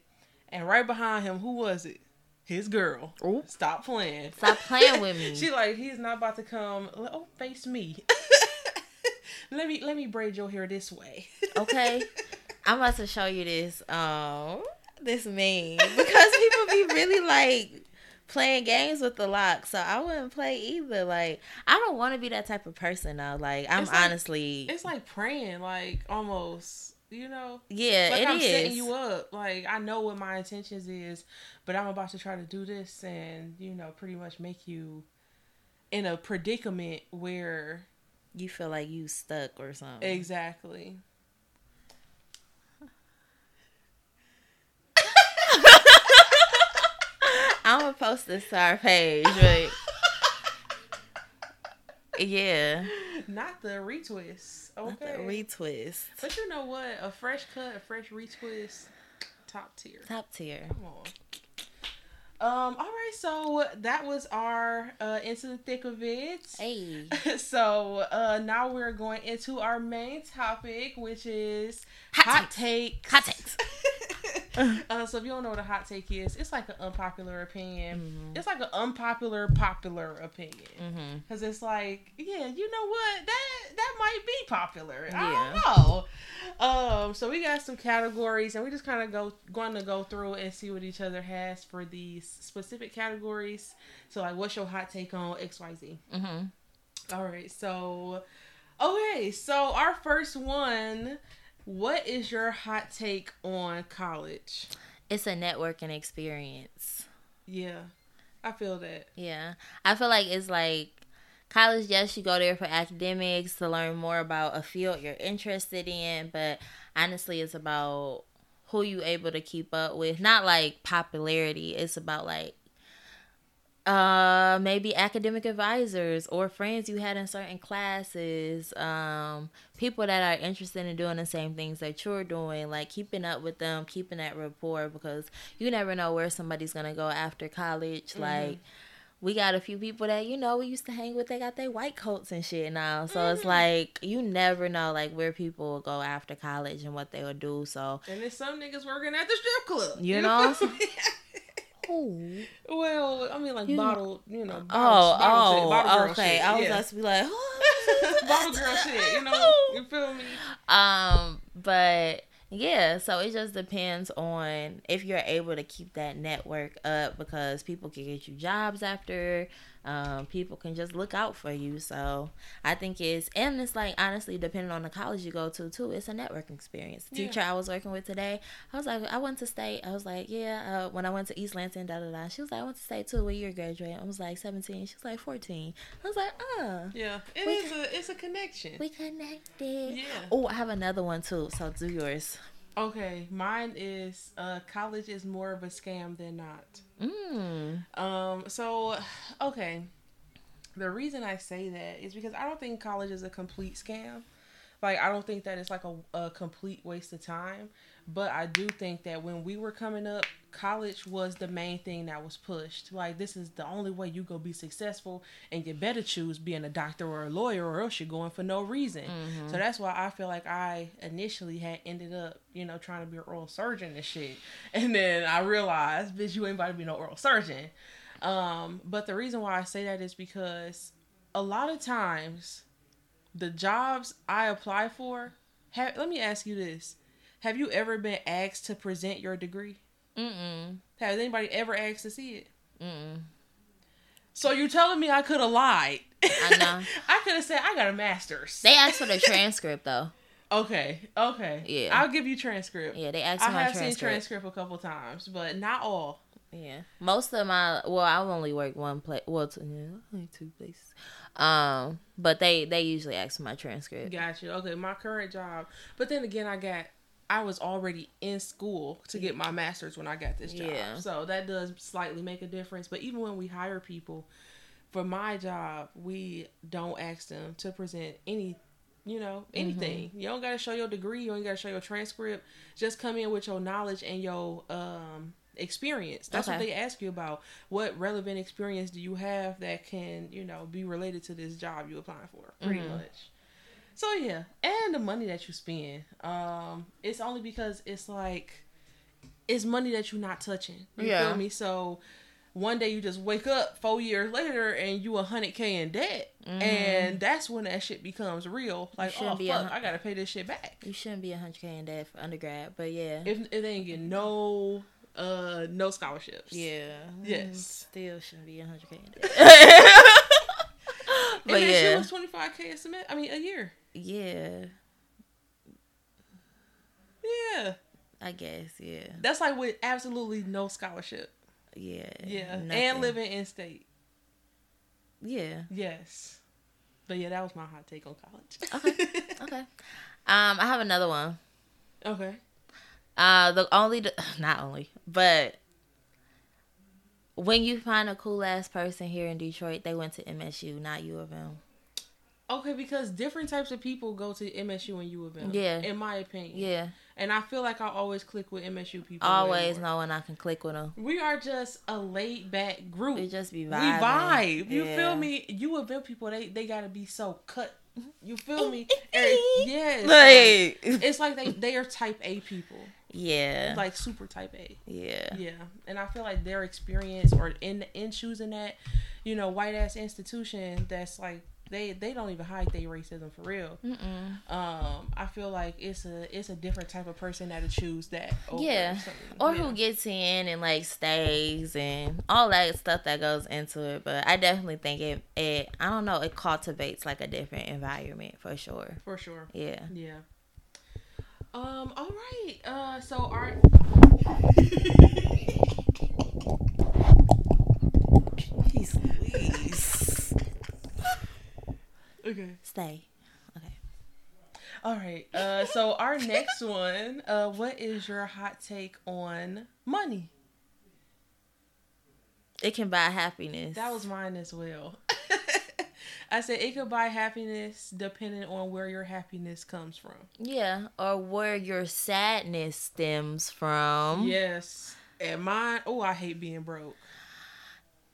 and right behind him, who was it? His girl. Ooh. Stop playing. Stop playing with me. She like he's not about to come. Oh, face me. let me let me braid your hair this way. okay i'm about to show you this um this meme because people be really like playing games with the lock so i wouldn't play either like i don't want to be that type of person though like i'm It's like- honestly It's like praying, like almost. You know, yeah like it I'm setting you up. Like I know what my intentions is, but I'm about to try to do this and you know pretty much make you in a predicament where you feel like you stuck or something exactly. I'm gonna post this to our page but yeah Not the retwist. not the Okay. retwist but you know what? A fresh cut, a fresh retwist, top tier. top tier Come on. Um, all right, so that was our uh into the thick of it. hey So uh now we're going into our main topic, which is Hot hot, takes. hot takes uh, so if you don't know what a hot take is, it's like an unpopular opinion. Mm-hmm. It's like an unpopular popular opinion. mm-hmm. Cause it's like, yeah, you know what? That that might be popular. Yeah. I don't know. Um, so we got some categories, and we just kind of go going to go through and see what each other has for these specific categories. So like, what's your hot take on X Y Z? Mm-hmm. All right. So, okay. So our first one. What is your hot take on college? it's a networking experience Yeah, I feel that. Yeah. I feel like it's like college, yes, you go there for academics to learn more about a field you're interested in, but honestly, it's about who you able to keep up with. Not like popularity, it's about like uh maybe academic advisors or friends you had in certain classes um people that are interested in doing the same things that you're doing like keeping up with them keeping that rapport because you never know where somebody's gonna go after college. Like we got a few people that you know we used to hang with they got their white coats and shit now. So it's like you never know like where people will go after college and what they will do. So And there's some niggas working at the strip club. You know? feel me? Ooh. Well, I mean, like You- bottle, you know. Oh, Bottle, bottle shit, oh, bottle girl okay. shit, I was yeah. about to be like, bottle girl shit. You know, you feel me? um, but yeah, so it just depends on if you're able to keep that network up because people can get you jobs after. Um, people can just look out for you. So I think it's and it's like honestly, depending on the college you go to too, it's a networking experience. The Yeah. teacher I was working with today, I was like, I went to state. I was like, yeah. Uh, when I went to East Lansing, da da da. She was like, I went to state too. What year graduate? I was like seventeen. She was like fourteen. I was like, ah. Yeah, it We is a it's a connection. We connected. Yeah. Oh, I have another one too. So do yours. Okay, mine is uh college is more of a scam than not. Mm. Um, so okay. The reason I say that is because I don't think college is a complete scam. Like I don't think that it's like a, a complete waste of time. But I do think that when we were coming up, college was the main thing that was pushed. Like this is the only way you go be successful and you better choose being a doctor or a lawyer or else you're going for no reason. So that's why I feel like I initially had ended up, you know, trying to be an oral surgeon and shit. And then I realized, bitch, you ain't about to be no oral surgeon. Um, but the reason why I say that is because a lot of times the jobs I apply for, have, let me ask you this. Have you ever been asked to present your degree? Mm-mm. Has anybody ever asked to see it? Mm-mm. So you're telling me I could have lied? I know. I could have said I got a master's. They asked for the transcript though. okay, okay. Yeah. I'll give you transcript. Yeah, they asked I for my have seen transcript. transcript a couple times, but not all. Yeah, most of my well, I've only worked one place. Well, two, yeah, only two places. Um, but they they usually ask for my transcript. Got you. Okay, my current job. But then again, I got I was already in school to get my master's when I got this job. Yeah. So that does slightly make a difference. But even when we hire people for my job, we don't ask them to present any, you know, anything. You don't got to show your degree. You don't got to show your transcript. Just come in with your knowledge and your um experience. That's what they ask you about. What relevant experience do you have that can, you know, be related to this job you applying for? Pretty much. So yeah, and the money that you spend, um, it's only because it's like it's money that you're not touching. You Yeah. feel me? So one day you just wake up four years later and you a hundred k in debt, and that's when that shit becomes real. Like, Mm-hmm. oh fuck, I gotta pay this shit back. You shouldn't be a hundred k in debt for undergrad, but yeah, If, if they ain't get no, uh, no scholarships. yeah, Yes. mm, still shouldn't be a hundred k in debt. But then yeah, she was twenty five k a semester. I mean, a year. Yeah, Yeah, I guess, yeah, that's like with absolutely no scholarship. yeah, Yeah, nothing. and living in state. yeah. Yes. But yeah, that was my hot take on college. Okay. Okay. Um, I have another one. okay. Uh, the only, not only, but when you find a cool ass person here in Detroit, they went to MSU, not U of M. Okay, because different types of people go to MSU and U of M. Yeah. In my opinion. Yeah, And I feel like I always click with MSU people. always know when I can click with them. We are just a laid back group. It just be we vibing. vibe. You Yeah. feel me? U of M people, they they gotta be so cut. You feel me? Yes. Like, it's like they they are type A people, yeah, like super type A. yeah, Yeah, and I feel like their experience or in in choosing that, you know, white ass institution that's like they they don't even hide their racism for real. Mm-mm. Um, I feel like it's a it's a different type of person that'll choose that. Over yeah. something. Or Yeah. who gets in and like stays and all that stuff that goes into it. But I definitely think it, it I don't know, it cultivates like a different environment for sure. for sure. Yeah. Yeah. Um. All right. Uh. So our. Okay. Stay. Okay. All right. Uh. So our next one. Uh. What is your hot take on money? It can buy happiness. That was mine as well. I said it could buy happiness depending on where your happiness comes from. Yeah, or where your sadness stems from. Yes. And mine, oh, I hate being broke.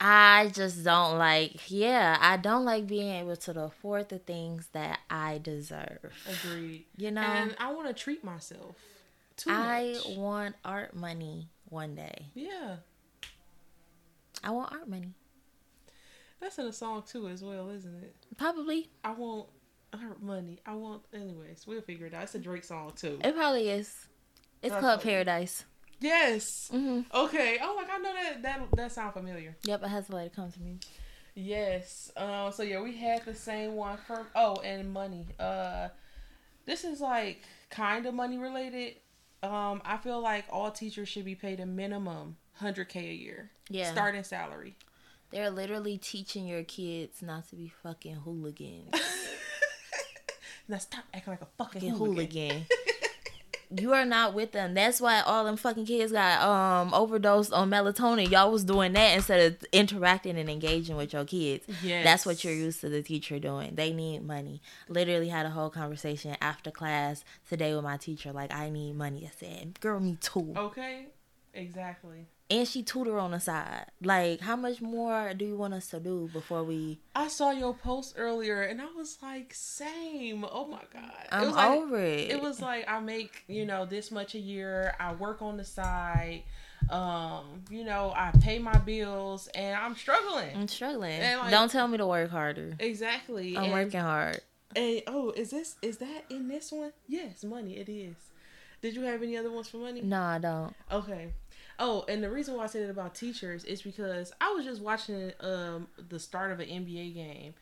I just don't like, yeah, I don't like being able to afford the things that I deserve. Agreed. You know, And I want to treat myself. Too I much. want art money one day. Yeah. I want art money. That's in a song too, as well, isn't it? Probably. I want art money. I want, anyways, we'll figure it out. It's a Drake song too. It probably is. It's That's okay. Paradise. Yes. hmm Okay. Oh, like I know that that that sound familiar. Yep, it has a way to come to me. Yes. Um. So yeah, we had the same one for. Oh, and money. Uh, this is like kind of money related. Um, I feel like all teachers should be paid a minimum hundred k a year. Yeah. Starting salary. They're literally teaching your kids not to be fucking hooligans. Now stop acting like a fucking Fucking hooligan. hooligan. you are not with them. That's why all them fucking kids got um overdosed on melatonin. Y'all was doing that instead of interacting and engaging with your kids. Yes. That's what you're used to the teacher doing. They need money. Literally had a whole conversation after class today with my teacher. Like, I need money. I said, girl, me too. Okay. Exactly. And she tutor on the side. Like, how much more do you want us to do before we? I saw your post earlier and I was like, same. Oh my god. it I'm was like, over it. It was like I make, you know, this much a year. I work on the side. Um, you know, I pay my bills and I'm struggling. I'm struggling. Like- Don't tell me to work harder. Exactly. I'm and, working hard. And oh, is this is that in this one? Yes, money. It is. Did you have any other ones for money? No, I don't. Okay. Oh, and the reason why I said it about teachers is because I was just watching um the start of an NBA game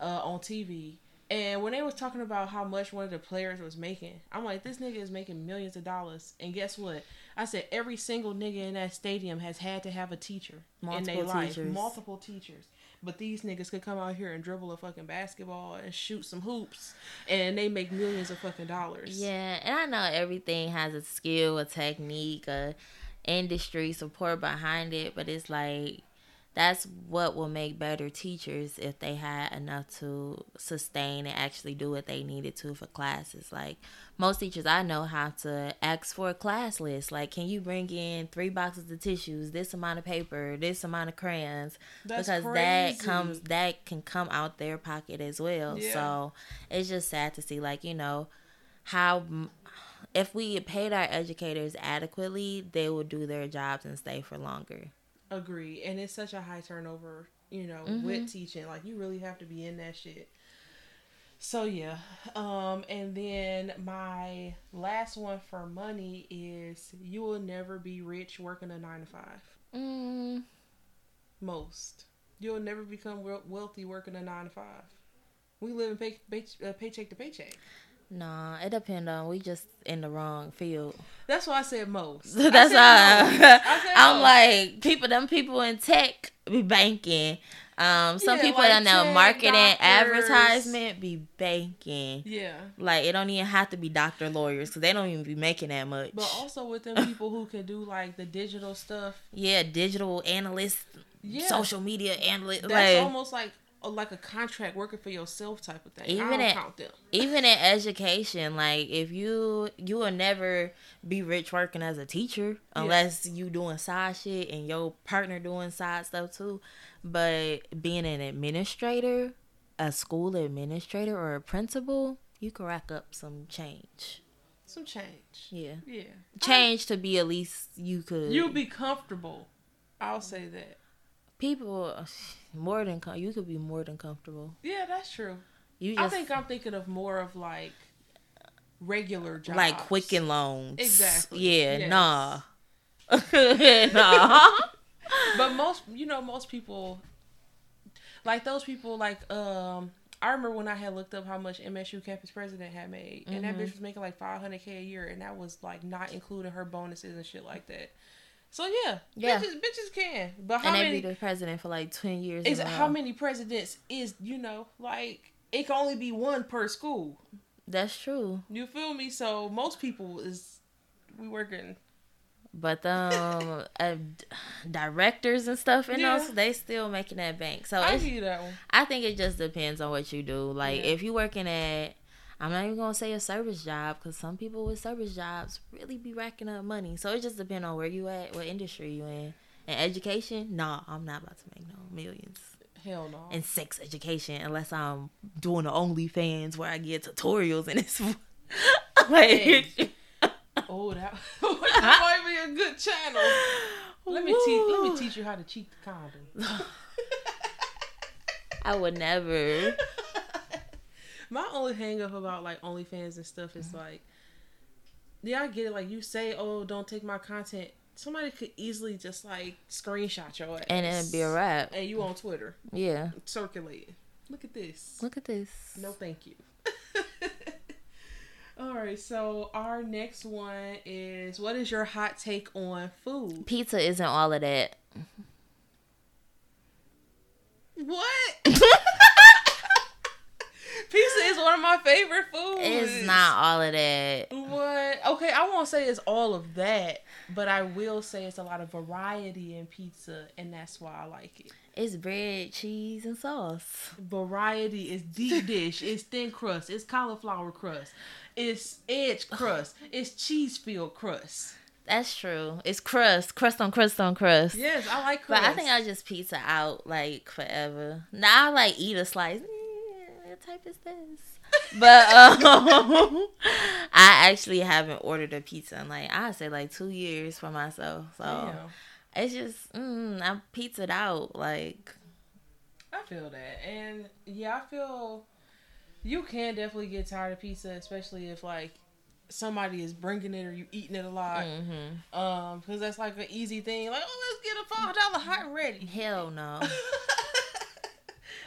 uh on TV. And when they was talking about how much one of the players was making, I'm like, this nigga is making millions of dollars. And guess what? I said every single nigga in that stadium has had to have a teacher in their life. Multiple teachers. but these niggas could come out here and dribble a fucking basketball and shoot some hoops, and they make millions of fucking dollars. Yeah, and I know everything has a skill, a technique, a industry support behind it, but it's like that's what will make better teachers if they had enough to sustain and actually do what they needed to for classes. Like most teachers I know have to ask for a class list. Like, can you bring in three boxes of tissues, this amount of paper, this amount of crayons? That's because crazy. that comes that can come out their pocket as well. Yeah. So it's just sad to see, like you know, how if we paid our educators adequately, they would do their jobs and stay for longer. Agree. And it's such a high turnover, you know, Mm-hmm. with teaching. Like you really have to be in that shit. So yeah. Um and then my last one for money is you will never be rich working a 9 to 5. Mm, Most. You'll never become wealthy working a 9 to 5. We live in pay- pay- uh, paycheck to paycheck. Nah, it depends on we just in the wrong field. That's why I said most. That's I said most. I why I'm most. like people. Them people in tech be banking. Um, some Yeah, people like that know marketing, doctors. advertisement be banking. Yeah. Like it don't even have to be doctor lawyers because they don't even be making that much. But also with them people who can do like the digital stuff. yeah, digital analyst, Yeah. social media analyst. That's like almost like a, like a contract working for yourself type of thing. I Even at- even in education, like if you you will never be rich working as a teacher unless you doing side shit and your partner doing side stuff too. But being an administrator, a school administrator or a principal, you can rack up some change. Some change. Yeah. Yeah. Change to be at least you could You'll be comfortable. I'll say that. People more than com- you could be more than comfortable. Yeah, that's true. You I think I'm thinking of more of like regular jobs. like quicken loans. Exactly. Yeah, Yes. nah. nah. But most, you know, most people, like those people, like um, I remember when I had looked up how much MSU campus president had made, and that Mm-hmm. bitch was making like 500k a year, and that was like not including her bonuses and shit like that. So yeah, Yeah. bitches, bitches can. But how and they many? be the president for like 10 years. Is how many presidents is you know like it can only be one per school. That's true. You feel me? So most people is we working. But um, uh, directors and stuff in Yeah. those, they still making that bank. So I you that one. I think it just depends on what you do. Like Yeah. if you working at, I'm not even gonna say a service job because some people with service jobs really be racking up money. So it just depends on where you at, what industry you in. And education, nah, I'm not about to make no millions. Hell no. And sex education unless I'm doing the OnlyFans where I get tutorials and it's like oh, that, that might be a good channel. Let me teach. Let me teach you how to cheat the condom. I would never. My only hang up about like OnlyFans and stuff is mm-hmm. like, yeah, I get it. Like you say, oh, don't take my content. Somebody could easily just like screenshot your ass, And it'd be a wrap. And you on Twitter Yeah. circulating. Look at this. Look at this. No, thank you. All right, so our next one is what is your hot take on food? Pizza isn't all of that. What? Pizza is one of my favorite foods. It's not all of that. What? Okay, I won't say it's all of that, but I will say it's a lot of variety in pizza, and that's why I like it. It's bread, cheese, and sauce. Variety is deep dish, it's thin crust, it's cauliflower crust, it's edge crust, it's cheese filled crust. That's true. It's crust, crust on crust on crust. Yes, I like crust. But I think I'll just pizza out like forever. Now I like eat a slice. Type is this? But um, I actually haven't ordered a pizza in like I say like two years for myself. So Damn. it's just mm, I'm pizzaed out. Like I feel that, and yeah, I feel you can definitely get tired of pizza, especially if like somebody is bringing it or you eating it a lot. mhm. Um, because that's like an easy thing. Like, oh, let's get a five dollar hot ready. hell no.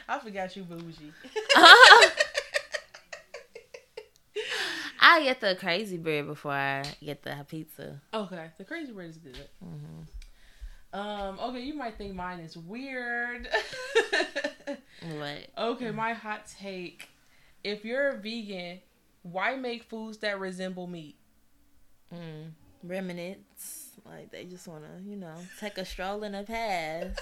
I forgot you bougie. I get the crazy bread before I get the pizza. okay, the crazy bread is good. Mm-hmm. Um, okay, you might think mine is weird. What? okay, my hot take. If you're a vegan, why make foods that resemble meat? Mm, remnants. Like they just want to, you know, take a stroll in the past.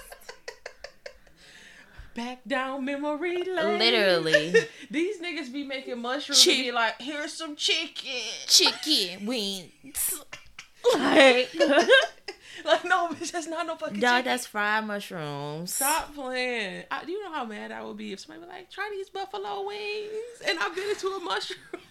Back down memory lane. Literally. These niggas be making mushrooms Chick- be like, here's some chicken. Chicken wings. like, Like, no, bitch, that's not no fucking dog, chicken. that's fried mushrooms. Stop playing. I, do you know how mad I would be if somebody be like, try these buffalo wings, and I bit into a mushroom?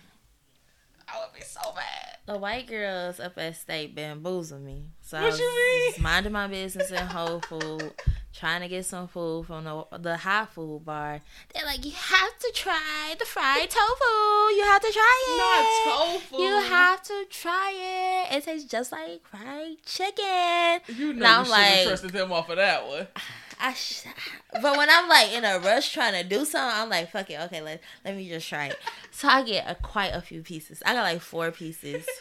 I would be so mad. The white girls up at state bamboozled me. So I What was you mean? minding my business in Whole Food, trying to get some food from the the hot food bar. They're like, you have to try the fried tofu. You have to try it. Not tofu. You have to try it. It tastes just like fried chicken. You know I'm like- trusted them off of that one. I sh- but when I'm like in a rush trying to do something, I'm like, fuck it, okay, let let me just try it. So I get a, quite a few pieces. I got like four pieces.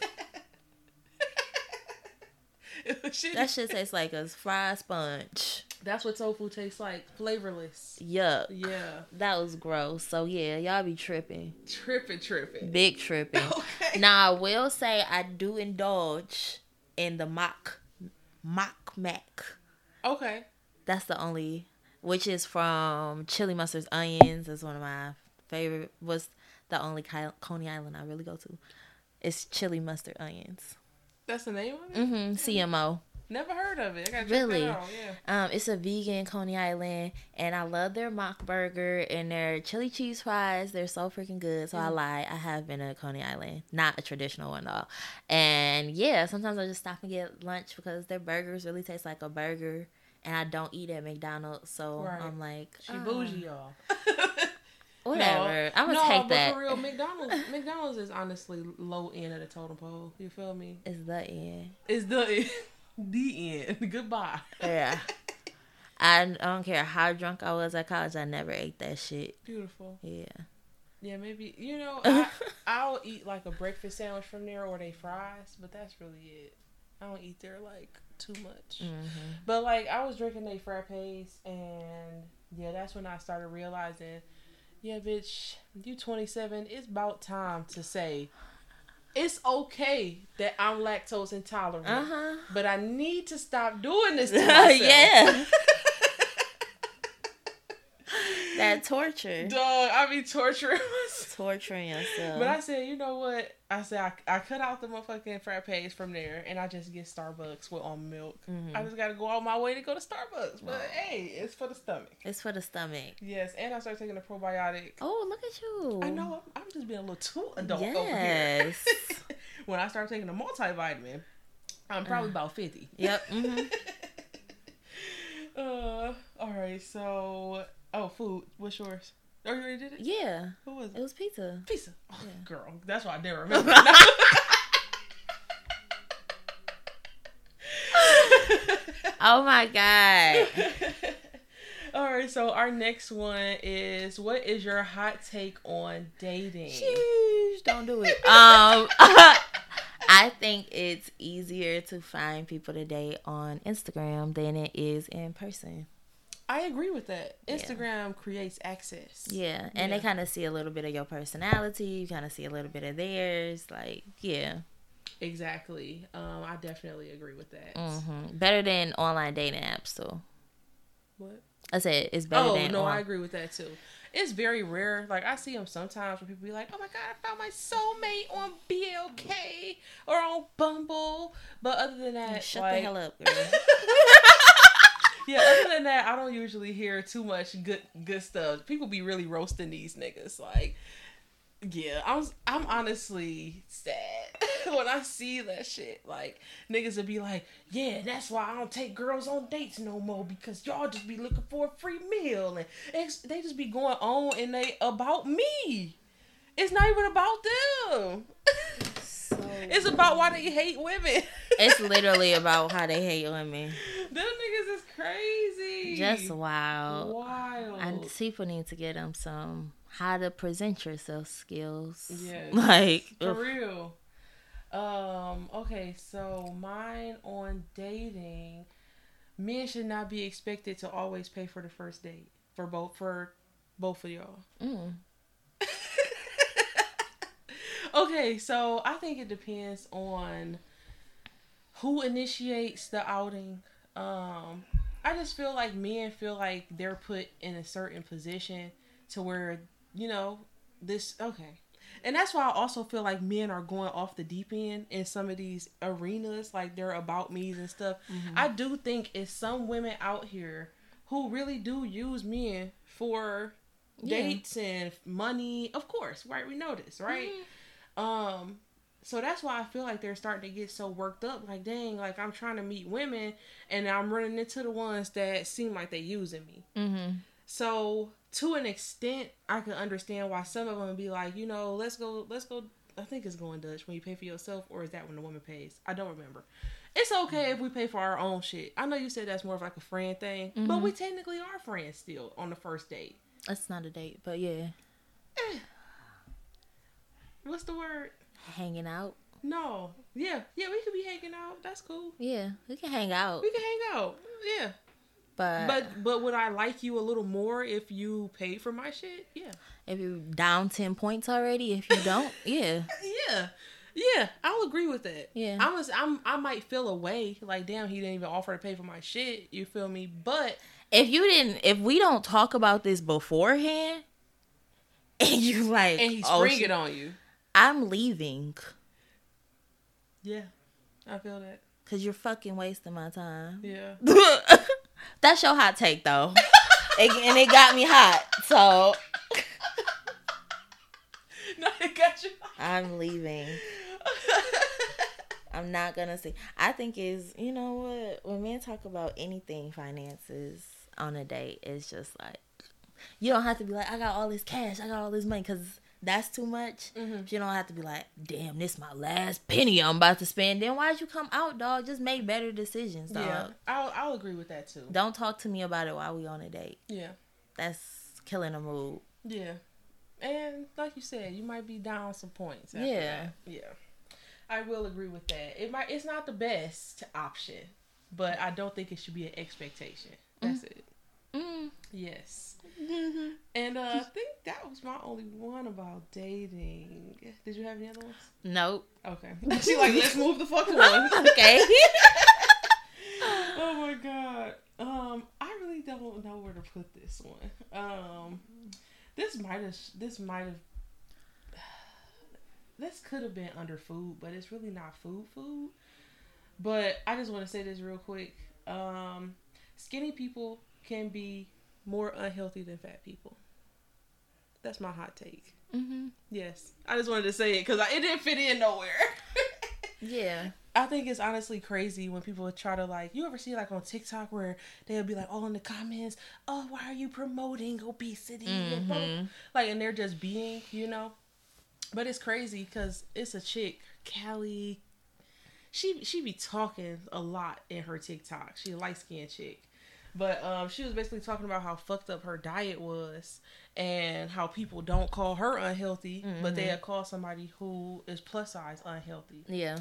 Shit. That shit tastes like a fried sponge. That's what tofu tastes like, flavorless. Yuck. Yeah, That was gross. So yeah, y'all be tripping. tripping, tripping. Big tripping. Okay. Now I will say I do indulge in the mock mock mac. Okay. That's the only which is from Chili Mustard's Onions. That's one of my favorite was the only Coney Island I really go to. It's Chili Mustard Onions. That's the name of it? Mm-hmm. CMO. Never heard of it. I gotta check Really? Yeah. Um, it's a vegan Coney Island, and I love their mock burger and their chili cheese fries. They're so freaking good. So I lie, I have been to Coney Island, not a traditional one though. And yeah, sometimes I just stop and get lunch because their burgers really taste like a burger, and I don't eat at McDonald's. So Right. I'm like, She ah, bougie, y'all. Whatever. I'm gonna no, take but that. for real, McDonald's McDonald's is honestly low end of the totem pole. You feel me? It's the end. It's the the end. Goodbye. Yeah. I don't care how drunk I was at college. I never ate that shit. Beautiful. Yeah. Yeah, maybe you know I, I'll eat like a breakfast sandwich from there or they fries, but that's really it. I don't eat there like too much. Mm-hmm. But like I was drinking they frappes and yeah, that's when I started realizing, yeah, bitch, you 27. It's about time to say it's okay that I'm lactose intolerant, Uh huh. but I need to stop doing this to myself. yeah. that torture. Dog, I be torturing myself. Torturing yourself. But I said, you know what? I said I, I cut out the motherfucking frappes from there, and I just get Starbucks with almond milk. Mhm. I just gotta go all my way to go to Starbucks. But hey, it's for the stomach. it's for the stomach. Yes, and I started taking a probiotic. Oh, look at you. I know I'm, I'm just being a little too adult over here. Yes. when I start taking a multivitamin, I'm probably about fifty. yep. hmm Uh, all right. So, oh, food. What's yours? Oh, you already did it. Yeah. Who was It it? was pizza. Pizza. Oh, Yeah. Girl, that's why I didn't remember. Oh my god. All right, so our next one is what is your hot take on dating? Sheesh, don't do it. Um, I think it's easier to find people to date on Instagram than it is in person. I agree with that. Yeah. Instagram creates access. Yeah, and Yeah. they kind of see a little bit of your personality. You kind of see a little bit of theirs. Like, yeah, Exactly. Um, I definitely agree with that. hmm better than online dating apps. Too. What? I said it's better Oh no, on- I agree with that too. It's very rare. Like I see them sometimes where people be like, "Oh my god, I found my soulmate on BLK or on Bumble." But other than that, Shut like, the hell up. yeah. Other than that, I don't usually hear too much good good stuff. People be really roasting these niggas. Like, yeah, I'm I'm honestly sad when I see that shit. Like niggas would be like, yeah, that's why I don't take girls on dates no more because y'all just be looking for a free meal and ex- they just be going on and they about me. It's not even about them. it's about why they hate women. it's literally about how they hate women. them niggas is crazy. Just wild. wild. And people need to get them some how to present yourself skills. Yes. Like, For real. Um, okay, so mine on dating. men should not be expected to always pay for the first date for both for both of y'all. Mm. Okay, so I think it depends on who initiates the outing. Um, I just feel like men feel like they're put in a certain position to where you know this. Okay, and that's why I also feel like men are going off the deep end in some of these arenas, like they're about me's and stuff. I do think it's some women out here who really do use men for Yeah. dates and money. Of course, right? We know this, right? Um, so that's why I feel like they're starting to get so worked up. Like, dang, like I'm trying to meet women and I'm running into the ones that seem like they're using me. Mm-hmm. So to an extent, I can understand why some of them be like, you know, let's go, let's go. I think it's going Dutch when you pay for yourself, or is that when the woman pays? I don't remember. It's okay if we pay for our own shit. I know you said that's more of like a friend thing, but we technically are friends still on the first date. That's not a date, but yeah, What's the word? Hanging out. No. Yeah. Yeah, we could be hanging out. That's cool. Yeah, we can hang out, We can hang out. Yeah. but But but would I like you a little more if you paid for my shit? Yeah. if you're down ten points already, if you don't, yeah, Yeah. Yeah, I'll agree with that. Yeah. I was I'm I might feel away like damn he didn't even offer to pay for my shit. You feel me? But if you didn't, if we don't talk about this beforehand, and you like, and he oh, spring it on you. I'm leaving Yeah. I feel that. because you're fucking wasting my time. Yeah. That's your hot take though, It- and it got me hot. So no, I got you. I'm leaving. I'm not gonna say. I think is you know what when men talk about anything finances on a date, it's just like you don't have to be like I got all this cash, I got all this money, because that's too much. Mm-hmm. You don't have to be like, damn, this my last penny I'm about to spend. Then why'd you come out, dog? Just make better decisions, dog. Yeah. I'll I'll agree with that too. Don't talk to me about it while we on a date. Yeah. That's killing a mood. Yeah. And like you said, you might be down some points. Yeah. that. Yeah. I will agree with that. It might it's not the best option, but I don't think it should be an expectation. That's mm-hmm. it. Mm. Yes. And uh, I think that was my only one about dating. Did you have any other ones? Nope. Okay. she like, let's move the fuck on. okay. oh my god. Um, I really don't know where to put this one. Um, this might have. This might have. This could have been under food, but it's really not food. Food. But I just want to say this real quick. Um, skinny people can be more unhealthy than fat people. That's my hot take. hmm Yes, I just wanted to say it because it didn't fit in nowhere. Yeah. I think it's honestly crazy when people try to like. You ever see like on TikTok where they'll be like, all in the comments, "Oh, why are you promoting obesity?" and blah, blah, blah." Like, and they're just being, you know. But it's crazy because it's a chick, Callie. She she be talking a lot in her TikTok. She a light skinned chick. But um, she was basically talking about how fucked up her diet was and how people don't call her unhealthy, but they call somebody who is plus size unhealthy. Yeah.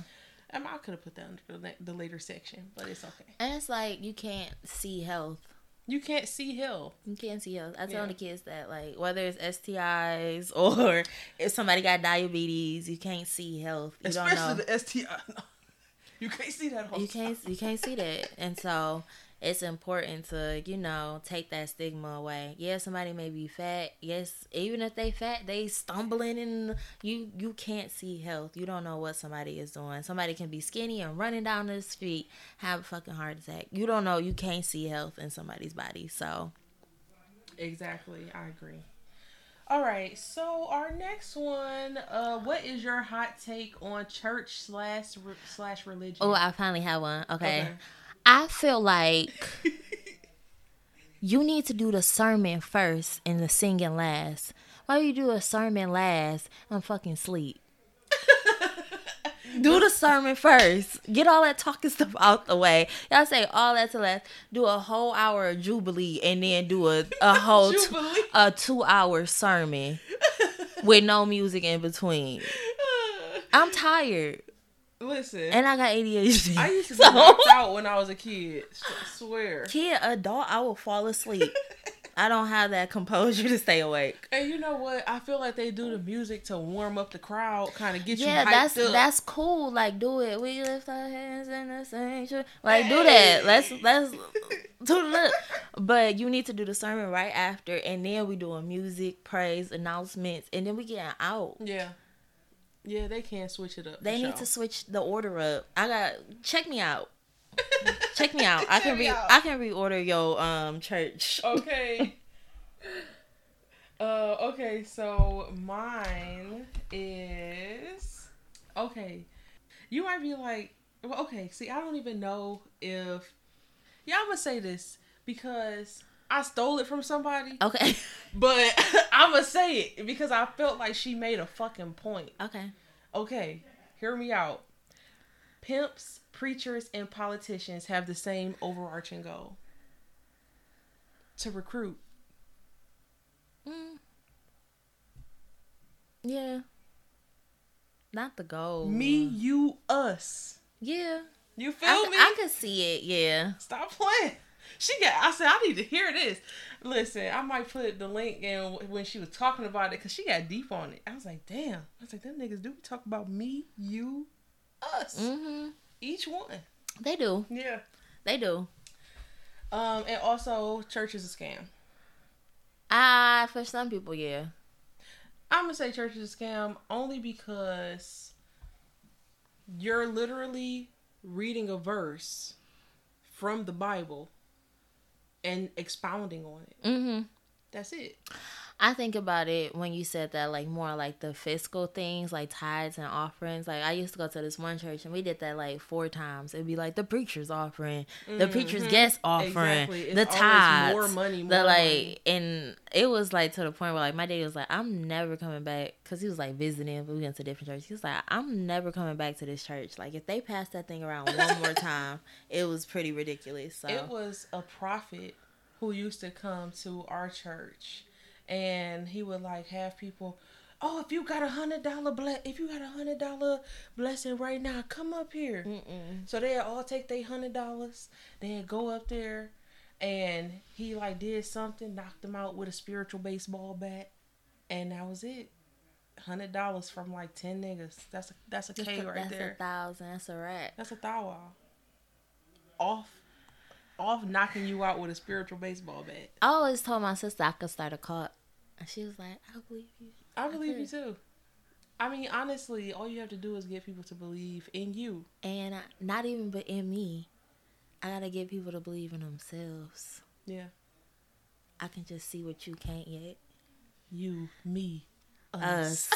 I, mean, I could have put that under the, the later section, but it's okay. And it's like you can't see health. You can't see health. You can't see health. I tell Yeah. the kids that like whether it's STIs or if somebody got diabetes, you can't see health. You don't know. the STI. You can't see that. you can't you can't see that. And so it's important to, you know, take that stigma away. Yeah, somebody may be fat. Yes, even if they fat, they stumbling and you you can't see health. You don't know what somebody is doing. Somebody can be skinny and running down the street, have a fucking heart attack. You don't know. You can't see health in somebody's body. So Exactly. I agree. All right. So our next one, uh, what is your hot take on church slash slash religion? Oh, I finally have one. Okay. Okay. I feel like you need to do the sermon first and the singing last. Why do you do a sermon last and fucking sleep? do the sermon first. Get all that talking stuff out the way. Y'all say all that to last. Do a whole hour of jubilee and then do a, a whole Jubilee. a two hour sermon with no music in between. I'm tired. Listen, and I got ADHD. I used to be So- knocked out when I was a kid. I swear. Kid, adult, I will fall asleep. I don't have that composure to stay awake. And you know what? I feel like they do the music to warm up the crowd, kind of get Yeah, you Yeah, that's up. that's cool. Like, do it. We lift our hands in the sanctuary. Like, do that. Let's let's do the. But you need to do the sermon right after, and then we do a music, praise, announcements, and then we get out. yeah, yeah. They can switch it up. They need to switch the order up. I got check me out. check me out. I can re out. I can reorder your um church. okay. Uh, okay, so mine is okay. You might be like, well, okay. See, I don't even know if. Yeah, I'm gonna say this because I stole it from somebody, Okay. but I'm gonna say it because I felt like she made a fucking point. Okay. Okay, hear me out. Pimps, preachers, and politicians have the same overarching goal to recruit. Mm. Yeah. Not the goal. Me, you, us. Yeah. You feel I, me? I could see it. Yeah. Stop playing. She got. I said I need to hear this. Listen, I might put the link in when she was talking about it because she got deep on it. I was like, damn. I was like, them niggas do talk about me, you, us, hmm each one. They do. Yeah. They do. Um, and also, church is a scam. Ah, for some people, yeah. I'm gonna say church is a scam only because you're literally reading a verse from the Bible and expounding on it. hmm That's it. I think about it when you said that, like more like the fiscal things, like tithes and offerings. Like I used to go to this one church and we did that like four times. It'd be like the preacher's offering, the preacher's mm-hmm. guest offering, Exactly. The tithes, more money, the like, money. and it was like to the point where like my dad was like, I'm never coming back because he was like visiting, but we went to different churches. He was like, I'm never coming back to this church. Like if they pass that thing around one more time, it was pretty ridiculous. So It was a prophet who used to come to our church, and he would like have people. Oh, if you got a hundred dollar ble- if you got a hundred dollar blessing right now, come up here. Mm-mm. So they all take their hundred dollars. They go up there, and he like did something, knocked them out with a spiritual baseball bat, and that was it. Hundred dollars from like ten niggas. That's a that's a That's K a- right that's there. a thousand. That's a rat. That's a thou. Off, off knocking you out with a spiritual baseball bat. I always told my sister I could start a cult. And she was like, I believe you. I believe you too. I mean, honestly, all you have to do is get people to believe in you. And I, not even but in me. I gotta get people to believe in themselves. Yeah, I can just see what you can't yet. you, me, Us.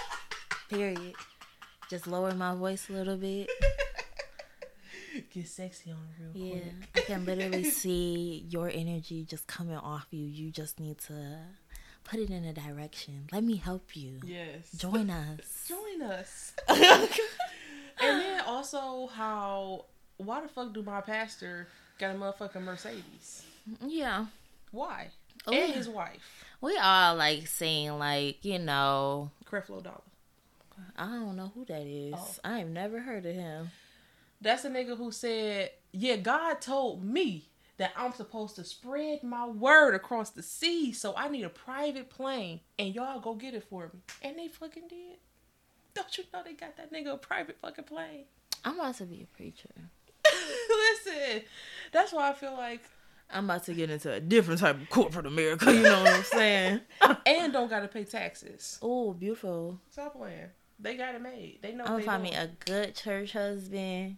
Period. Just lower my voice a little bit. Get sexy on real Yeah. quick. I can literally see your energy just coming off you. You just need to put it in a direction. Let me help you. Yes. Join us. Join us. and then also how why the fuck do my pastor got a motherfucking Mercedes? Yeah. Why? Oh, and yeah. his wife, We all like saying like, you know, Creflo Dollar. I don't know who that is. Oh. I've never heard of him. That's a nigga who said, "Yeah, God told me that I'm supposed to spread my word across the sea, so I need a private plane, and y'all go get it for me." And they fucking did. Don't you know they got that nigga a private fucking plane? I'm about to be a preacher. Listen, that's why I feel like, I'm about to get into a different type of corporate America. You know what I'm saying? and don't gotta pay taxes. oh, beautiful. Stop playing. They got it made. They know. I'm gonna find me a good church husband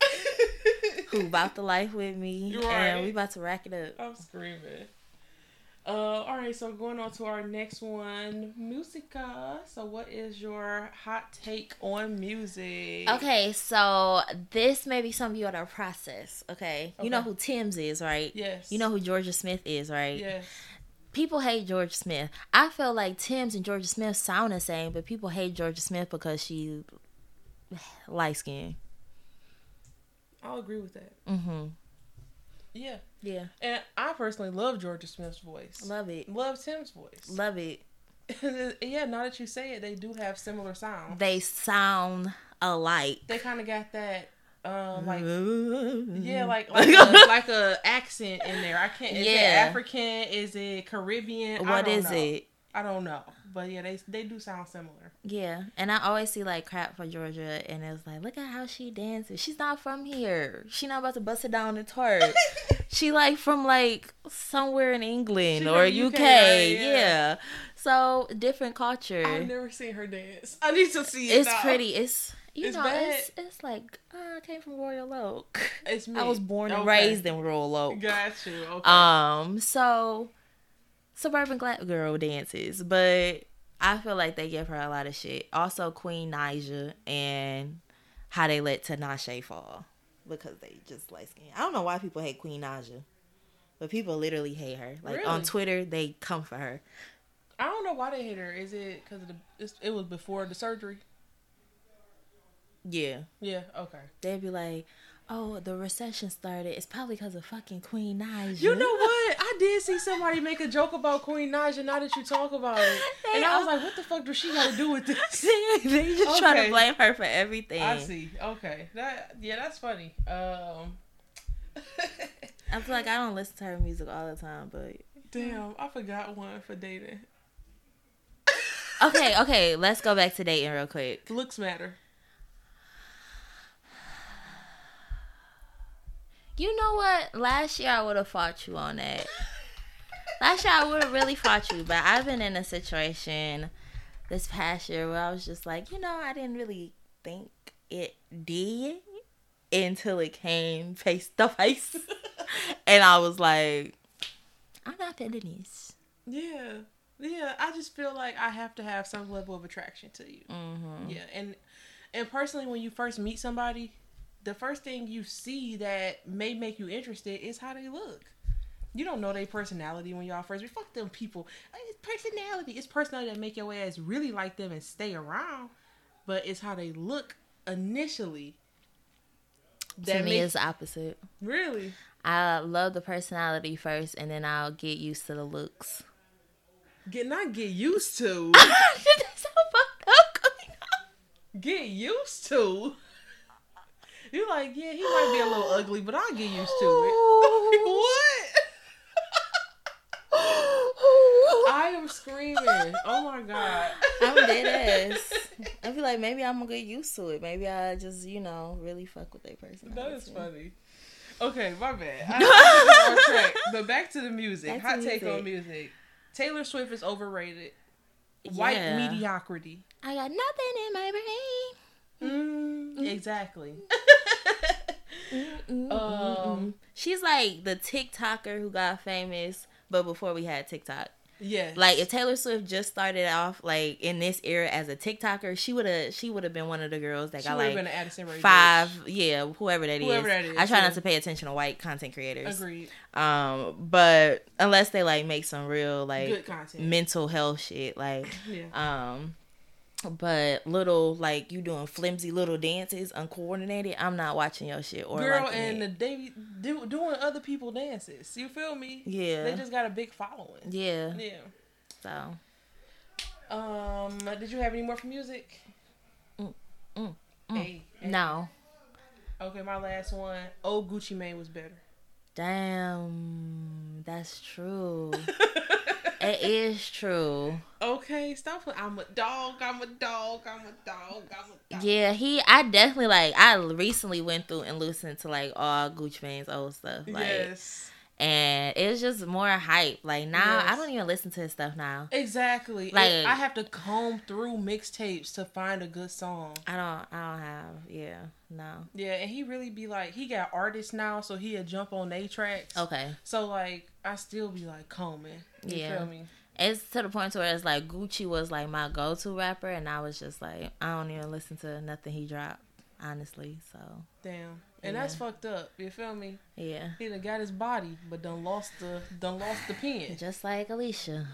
who about the life with me, Right. and we about to rack it up. I'm screaming. Uh, all right, so going on to our next one, musica. So, what is your hot take on music? Okay, so this may be some of you gotta process. Okay, you know who Tems is, right? Yes. You know who Jorja Smith is, right? Yes. People hate Jorja Smith. I feel like Tems and Jorja Smith sound the same, but people hate Jorja Smith because she light skin. I'll agree with that. Mm-hmm. Yeah. Yeah. And I personally love Jorja Smith's voice. Love it. Love Tems' voice. Love it. yeah, now that you say it, they do have similar sounds. They sound alike. They kind of got that, um, like yeah, like like a, like a accent in there. I can't. Is it Yeah. African? Is it Caribbean? What is know. it? I don't know, but yeah, they they do sound similar. Yeah, and I always see like crap for Jorja, and it's like, look at how she dances. She's not from here. She not about to bust it down and twerk. she like from like somewhere in England She or UK. UK, right? yeah. Yeah. So different culture. I've never seen her dance. I need to see it. it's now. pretty. It's you It's know, bad. it's it's like uh, I came from Royal Oak. It's me. I was born and Okay. raised in Royal Oak. Got you. Okay. Um, so suburban black girl dances, but I feel like they give her a lot of shit. Also, Queen Naija and how they let Tinashe fall because they just light skin. I don't know why people hate Queen Naija, but people literally hate her. Like on Twitter, they come for her. I don't know why they hate her. Is it because the it's, it was before the surgery? Yeah, Yeah. Okay. they'd be like, "Oh, the recession started. It's probably because of fucking Queen Naija." You know what? I did see somebody make a joke about Queen Naija. Now that you talk about it, and I was like, "What the fuck does she got to do with this?" they just try to blame her for everything. I see. Okay. That yeah, that's funny. Um. I feel like I don't listen to her music all the time, but Damn, I forgot one for dating. okay, okay, let's go back to dating real quick. Looks matter. You know what? Last year I would have fought you on that. Last year I would have really fought you, but I've been in a situation this past year where I was just like, you know, I didn't really think it did until it came face to face. and I was like, I'm not feeling this. Yeah. Yeah, I just feel like I have to have some level of attraction to you. Mm-hmm. Yeah, and and personally, when you first meet somebody, the first thing you see that may make you interested is how they look. You don't know their personality when y'all first. Fuck them people. It's personality. It's personality that make your ass really like them and stay around. But it's how they look initially. To me, makes- it's opposite. really. I love the personality first, and then I'll get used to the looks. Get not get used to. That's so fucked up. get used to. You like, yeah, he might be a little ugly, but I'll get used to it. what? I am screaming. Oh my god. I'm dead ass. I feel like maybe I'm gonna get used to it. Maybe I just, you know, really fuck with their personality. That is funny. Okay, my bad. I, I was on track. But back to the music. Back Hot take on music. Taylor Swift is overrated. White Yeah. mediocrity. I got nothing in my brain. Mm, exactly. She's like the TikToker who got famous, but before we had TikTok. Yeah. Like if Taylor Swift just started off like in this era as a TikToker, she would have she would have been one of the girls that she got like been Addison five, yeah, whoever that is. Whoever that is, I try yeah. not to pay attention to white content creators. Agreed. Um, but unless they like make some real like Good content. mental health shit, like Yeah. um, but little like you doing flimsy little dances uncoordinated, I'm not watching your shit or Girl and the it. they do, doing other people dances. You feel me? Yeah. They just got a big following. yeah. Yeah. So Um. Did you have any more for music? Mm, mm, mm. Hey, hey. no, Okay, my last one. Oh, Gucci Mane was better. damn, that's true. it is true. Okay, stop. I'm a dog. I'm a dog. I'm a dog. I'm a dog. Yeah, he. I definitely like. I recently went through and listened to like all Gucci Mane's old stuff. Like, yes. and it was just more hype. Like now, I don't even listen to his stuff now. Exactly. Like- Like I have to comb through mixtapes to find a good song. I don't. I don't have. Yeah. No. Yeah, and he really be like, he got artists now, so he'll jump on they tracks. Okay. So like, I still be like combing. You Yeah. feel me? It's to the point where it's like Gucci was like my go-to rapper, and I was just like, I don't even listen to nothing he dropped, honestly. So Damn. And that's fucked up. You feel me? yeah, He done got his body, but done lost the done lost the pen. just like Alicia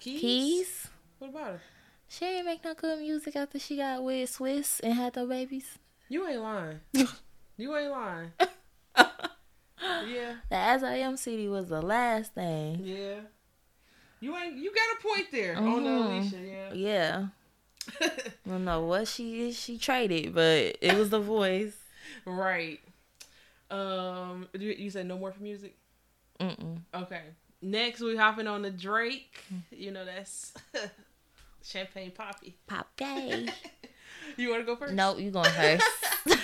Keys? Keys. What about her? She ain't make no good music after she got with Swizz and had the babies. You ain't lying. you ain't lying. yeah. The As I Am CD was the last thing. Yeah. You ain't you got a point there on the Mhm. Alicia, yeah. Yeah. I don't know what she she traded, but it was the voice. right. Um, you, you said no more for music. Mm-mm. Okay. Next, we hopping on the Drake. You know that's Champagne Papi. Pop gay. You want to go first? nope, you going first.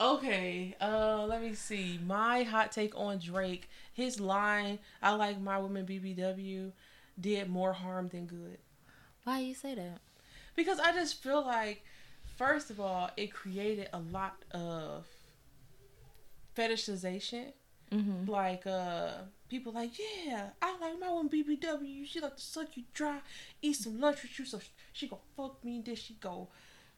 Okay. Uh, let me see. My hot take on Drake. His line, "I like my women BBW," did more harm than good. Why you say that? because I just feel like, first of all, it created a lot of fetishization. Mm-hmm. Like, uh, people like, yeah, I like my one BBW. She like to suck you dry, eat some lunch with you, so she gonna fuck me. Then she go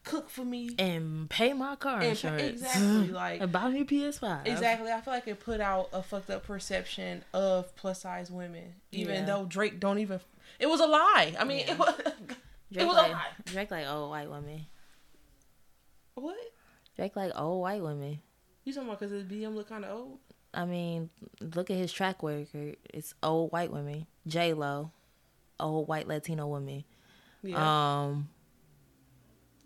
cook for me. And pay my car And insurance. exactly, like- and buy me PS5. Exactly. I feel like it put out a fucked up perception of plus size women, even Yeah. though Drake don't even. It was a lie. I mean, Yeah. it was. Drake it was a like, lie. Drake like old white women. What? Drake like old white women. You talking about because his BM look kind of old? I mean, look at his track record. It's old white women. J Lo, old white Latino women. Yeah. Um,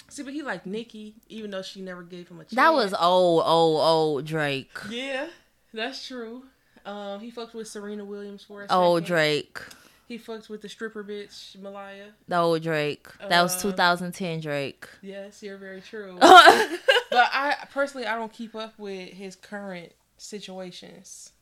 See, but he liked Nicki, even though she never gave him a chance. that was old, old, old Drake. Yeah, that's true. Um, he fucked with Serena Williams for a Old second. Drake. He fucked with the stripper bitch Malaya. The old Drake. That was Uh, 2010 Drake. Yes, you're very true. but I personally, I don't keep up with his current situations.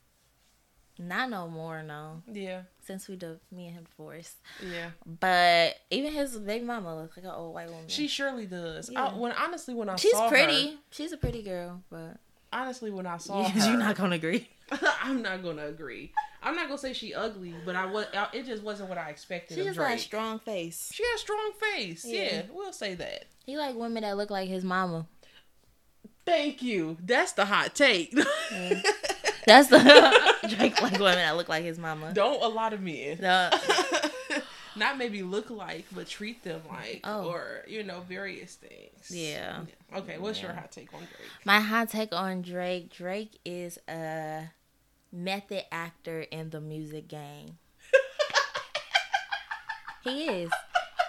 Not no more, no. Yeah, Since we did me and him divorced. yeah. But even his baby mama looks like an old white woman. She surely does. Yeah. I, when honestly, when I. She's saw pretty. her, She's a pretty girl, but honestly, when I saw her. you're not gonna agree. I'm not gonna agree. I'm not gonna say she ugly, but I was. It just wasn't what I expected. She of just Drake. got a strong face. She a strong face. Yeah. Yeah. we'll say that. He like women that look like his mama. Thank you. That's the hot take. That's the Drake like women that look like his mama. Don't a lot of men. The- Not maybe look like, but treat them like, Oh. or you know, various things. Yeah. Okay, what's your hot take on Drake? my hot take on Drake. Drake is a method actor in the music game. he is.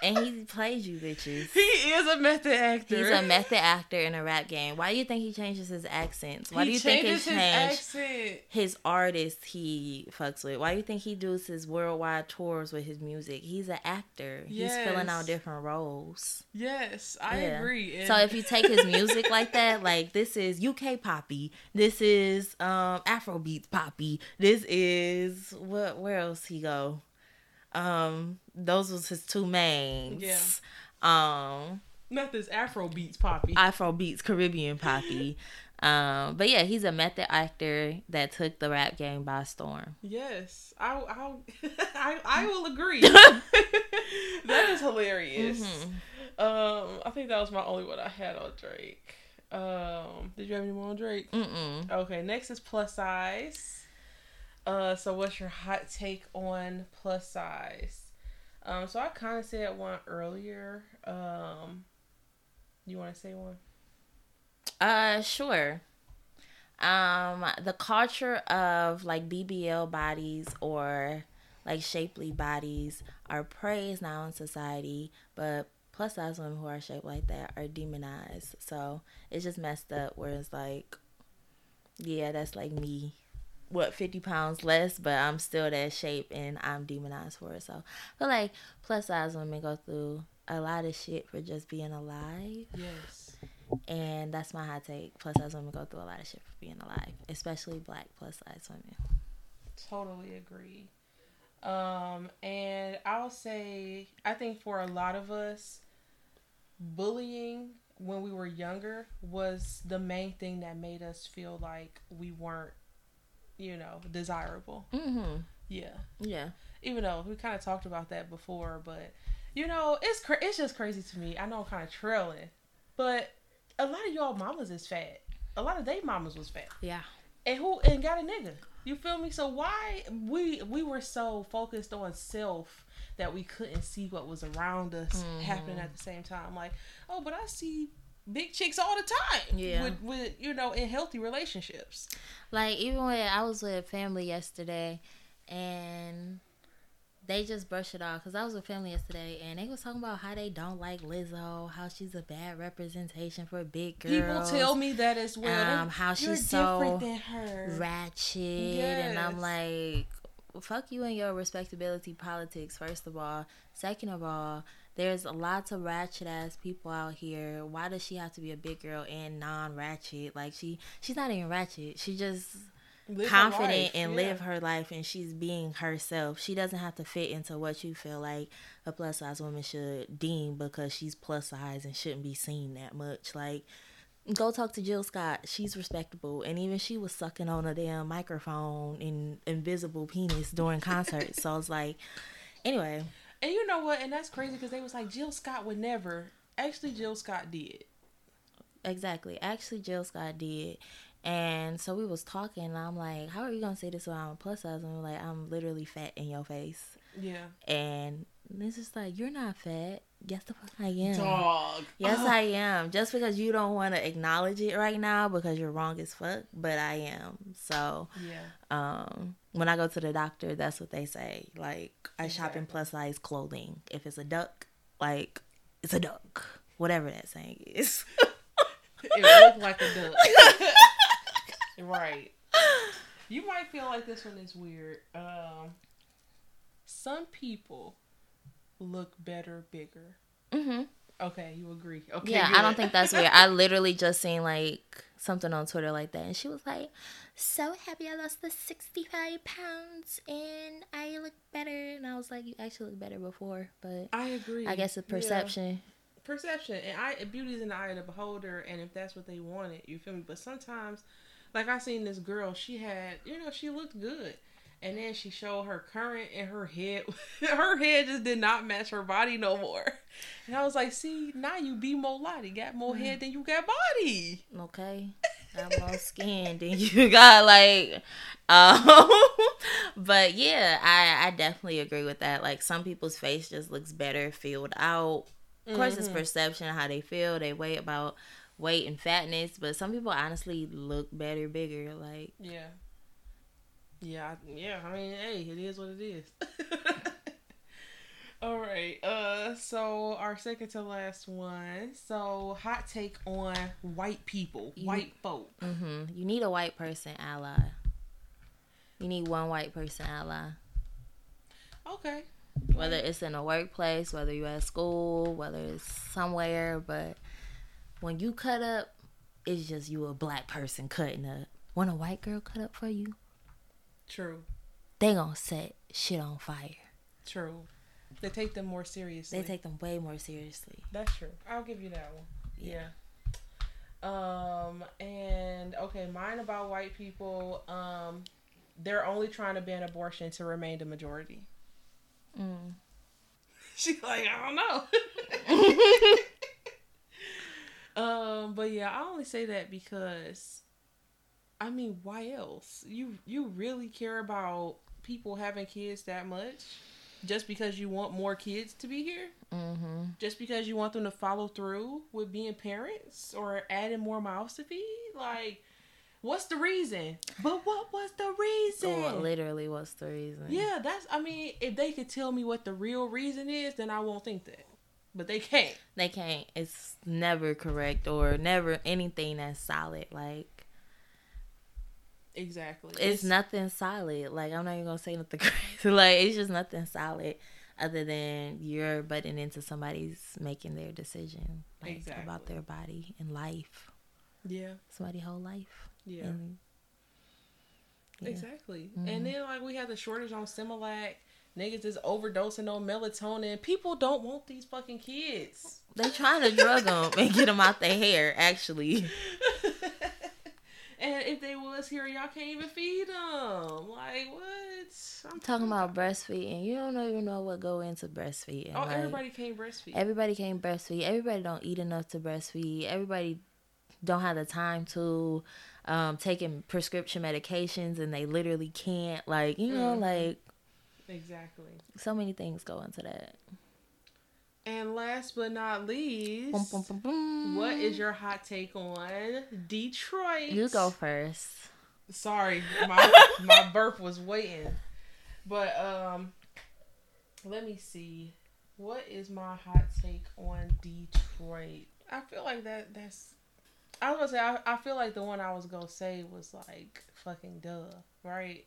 And he plays you bitches. He is a method actor. He's a method actor in a rap game. Why do you think he changes his accents? Why he do you think he changes his accent. his artist he fucks with? Why do you think he does his worldwide tours with his music? He's an actor. He's filling out different roles. Yes, I Yeah. agree. And So if you take his music like that, like this is UK poppy, this is um Afrobeats poppy, this is what where else he go? Um, those was his two mains. Yeah. Um, not this Afro beats poppy. Afro beats Caribbean poppy. Um, but yeah, he's a method actor that took the rap game by storm. yes, I, I, I, I will agree. that is hilarious. Mm-hmm. Um, I think that was my only one I had on Drake. Um, did you have any more on Drake? Mm-mm. Okay, next is plus size. Uh, so what's your hot take on plus size? Um, so I kind of said one earlier. Um, you want to say one? Uh, sure. Um, the culture of like BBL bodies or like shapely bodies are praised now in society, but plus size women who are shaped like that are demonized. So it's just messed up. Where it's like, yeah, that's like me. What fifty pounds less, but I'm still that shape and I'm demonized for it. So I feel like plus size women go through a lot of shit for just being alive. Yes. And that's my hot take. Plus size women go through a lot of shit for being alive, especially black plus size women. Totally agree. Um, and I'll say, I think for a lot of us, bullying when we were younger was the main thing that made us feel like we weren't, you know, desirable. Mm-hmm. Yeah. Yeah. Even though we kind of talked about that before, but you know, it's cra- it's just crazy to me. I know I'm kind of trailing, but a lot of y'all mamas is fat. A lot of they mamas was fat Yeah. and who and got a nigga. You feel me? So why we we were so focused on self that we couldn't see what was around us happening at the same time. Like, oh, but I see big chicks all the time. Yeah. With with you know in healthy relationships. Like even when I was with family yesterday, and they just brush it off because I was with family yesterday and they was talking about how they don't like Lizzo, how she's a bad representation for big girls. People tell me that as well. Um, how You're she's so different than her. ratchet, and I'm like, fuck you and your respectability politics. First of all, second of all, there's a lots of ratchet ass people out here. Why does she have to be a big girl and non ratchet? Like she, she's not even ratchet. She just Live confident and yeah. live her life and she's being herself. She doesn't have to fit into what you feel like a plus size woman should deem because she's plus size and shouldn't be seen that much. Like go talk to Jill Scott. She's respectable and even she was sucking on a damn microphone and invisible penis during concerts. so it's like anyway, And you know what? And that's crazy because they was like Jill Scott would never. Actually, Jill Scott did. Exactly. Actually, Jill Scott did. And so we was talking, and I'm like, "How are you gonna say this when I'm a plus size?" And we're like, "I'm literally fat in your face." Yeah. And this is like, "You're not fat." Yes, the fuck I am. Dog. Yes, I am. Just because you don't want to acknowledge it right now because you're wrong as fuck, but I am. So, Yeah. um, when I go to the doctor, that's what they say. Like, I shop in plus size clothing. If it's a duck, like, it's a duck. Whatever that saying is. It looked like a duck. right. You might feel like this one is weird. Um, some people look better bigger. mm-hmm. Okay, you agree. Okay. Yeah, I don't think that's weird. I literally just seen like something on Twitter like that, and she was like, "So happy I lost the sixty-five pounds, and I look better." And I was like, "You actually look better before, but I agree. I guess it's Yeah. perception." perception and I beauty is in the eye of the beholder and if that's what they wanted, you feel me? But sometimes like I seen this girl, she had you know, she looked good. And then she showed her current and her head her head just did not match her body no more. And I was like, see, now you be more lottie, got more head than you got body. Okay, got more skin than you got. Like, um, but yeah, I I definitely agree with that. Like, some people's face just looks better filled out. Of course, it's perception how they feel, they weigh about weight and fatness, but some people honestly look better, bigger. Like, Yeah. Yeah, yeah. I mean, hey, it is what it is. All right. Uh, so our second to last one. So hot take on white people, white folk. Mm-hmm. you need a white person ally. You need one white person ally. Okay. whether it's in a workplace, whether you're at school, whether it's somewhere, but when you cut up, it's just you a black person cutting up. When a white girl cut up for you, True. they gonna set shit on fire. True. They take them more seriously. They take them way more seriously. That's true. I'll give you that one. Yeah. Um and okay, mine about white people. Um, they're only trying to ban abortion to remain the majority. Mm. She's like, I don't know. um, but yeah, I only say that because, I mean, why else? You you really care about people having kids that much? Just because you want more kids to be here? Mm-hmm. Just because you want them to follow through with being parents or adding more mouths to feed? Like, what's the reason? But what was the reason? So literally, what's the reason? Yeah, that's. I mean, if they could tell me what the real reason is, then I won't think that. But they can't. They can't. It's never correct or never anything that's solid. Like Exactly. it's, nothing solid. Like I'm not even gonna say nothing crazy. Like it's just nothing solid other than you're butting into somebody's making their decision like about their body and life. Yeah. Somebody's whole life. Yeah. And, yeah. Exactly. And mm-hmm. then like we had the shortage on Similac. Niggas is overdosing on melatonin. People don't want these fucking kids. They trying to drug them and get them out their hair. Actually, and if they was here, y'all can't even feed them. Like what? I'm talking about breastfeeding. You don't even know what go into breastfeeding. Oh, Like, everybody can't breastfeed. everybody can't breastfeed. Everybody don't eat enough to breastfeed. Everybody don't have the time to um taking prescription medications and they literally can't like you know Mhm. like exactly. so many things go into that. And last but not least, Boom, boom, boom, what is your hot take on Detroit? You go first. Sorry, my my burp was waiting. But um let me see. What is my hot take on Detroit? I feel like that that's I was gonna say I, I feel like the one I was gonna say was like fucking duh, right?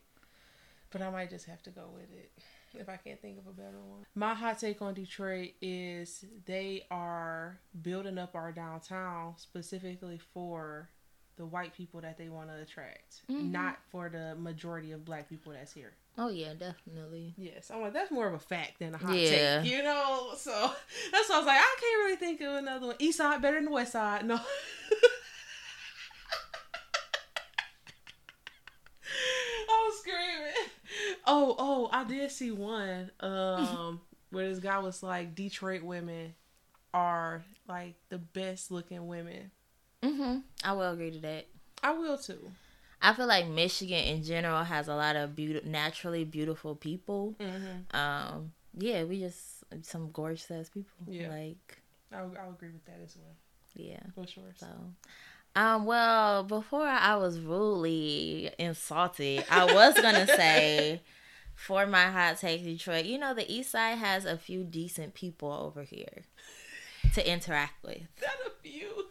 But I might just have to go with it if I can't think of a better one. My hot take on Detroit is they are building up our downtown specifically for the white people that they want to attract, mm-hmm. not for the majority of black people that's here. Oh yeah, definitely. Yes, I'm like that's more of a fact than a hot Yeah. take, you know. So that's why I was like, I can't really think of another one. East side better than the west side. No. I was screaming. Oh, oh, I did see one um where this guy was like, Detroit women are like the best looking women. Mhm. I will agree to that. I will too. I feel like Michigan in general has a lot of beauty, naturally beautiful people. Mm-hmm. Um, yeah, we just some gorgeous ass people. Yeah. Like, I'll, I'll agree with that as well, yeah. for sure. So, um, well, before I was rudely insulted, I was gonna say for my hot take, Detroit. You know, the East Side has a few decent people over here to interact with. That a few.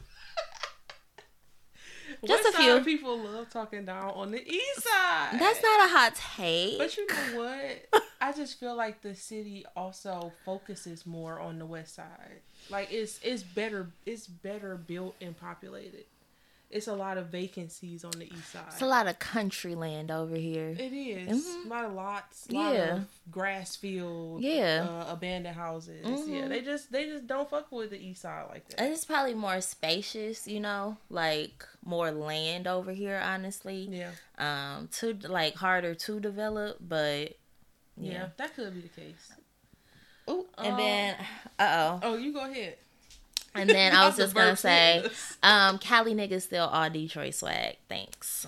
Just West a few. people love talking down on the east side. That's not a hot take. But you know what? I just feel like the city also focuses more on the west side. Like it's it's better it's better built and populated. It's a lot of vacancies on the east side. It's a lot of country land over here. It is. Mhm. A lot of lots, a lot Yeah. of grass field, Yeah. uh, abandoned houses. Mhm. Yeah, they just they just don't fuck with the east side like that. And It's probably more spacious, you know, like more land over here, honestly. Yeah. Um, to like harder to develop, but yeah, yeah. that could be the case. Ooh, and Um, then, uh oh, Oh, you go ahead. And then I was just gonna say, um, Cali niggas still all Detroit swag. Thanks.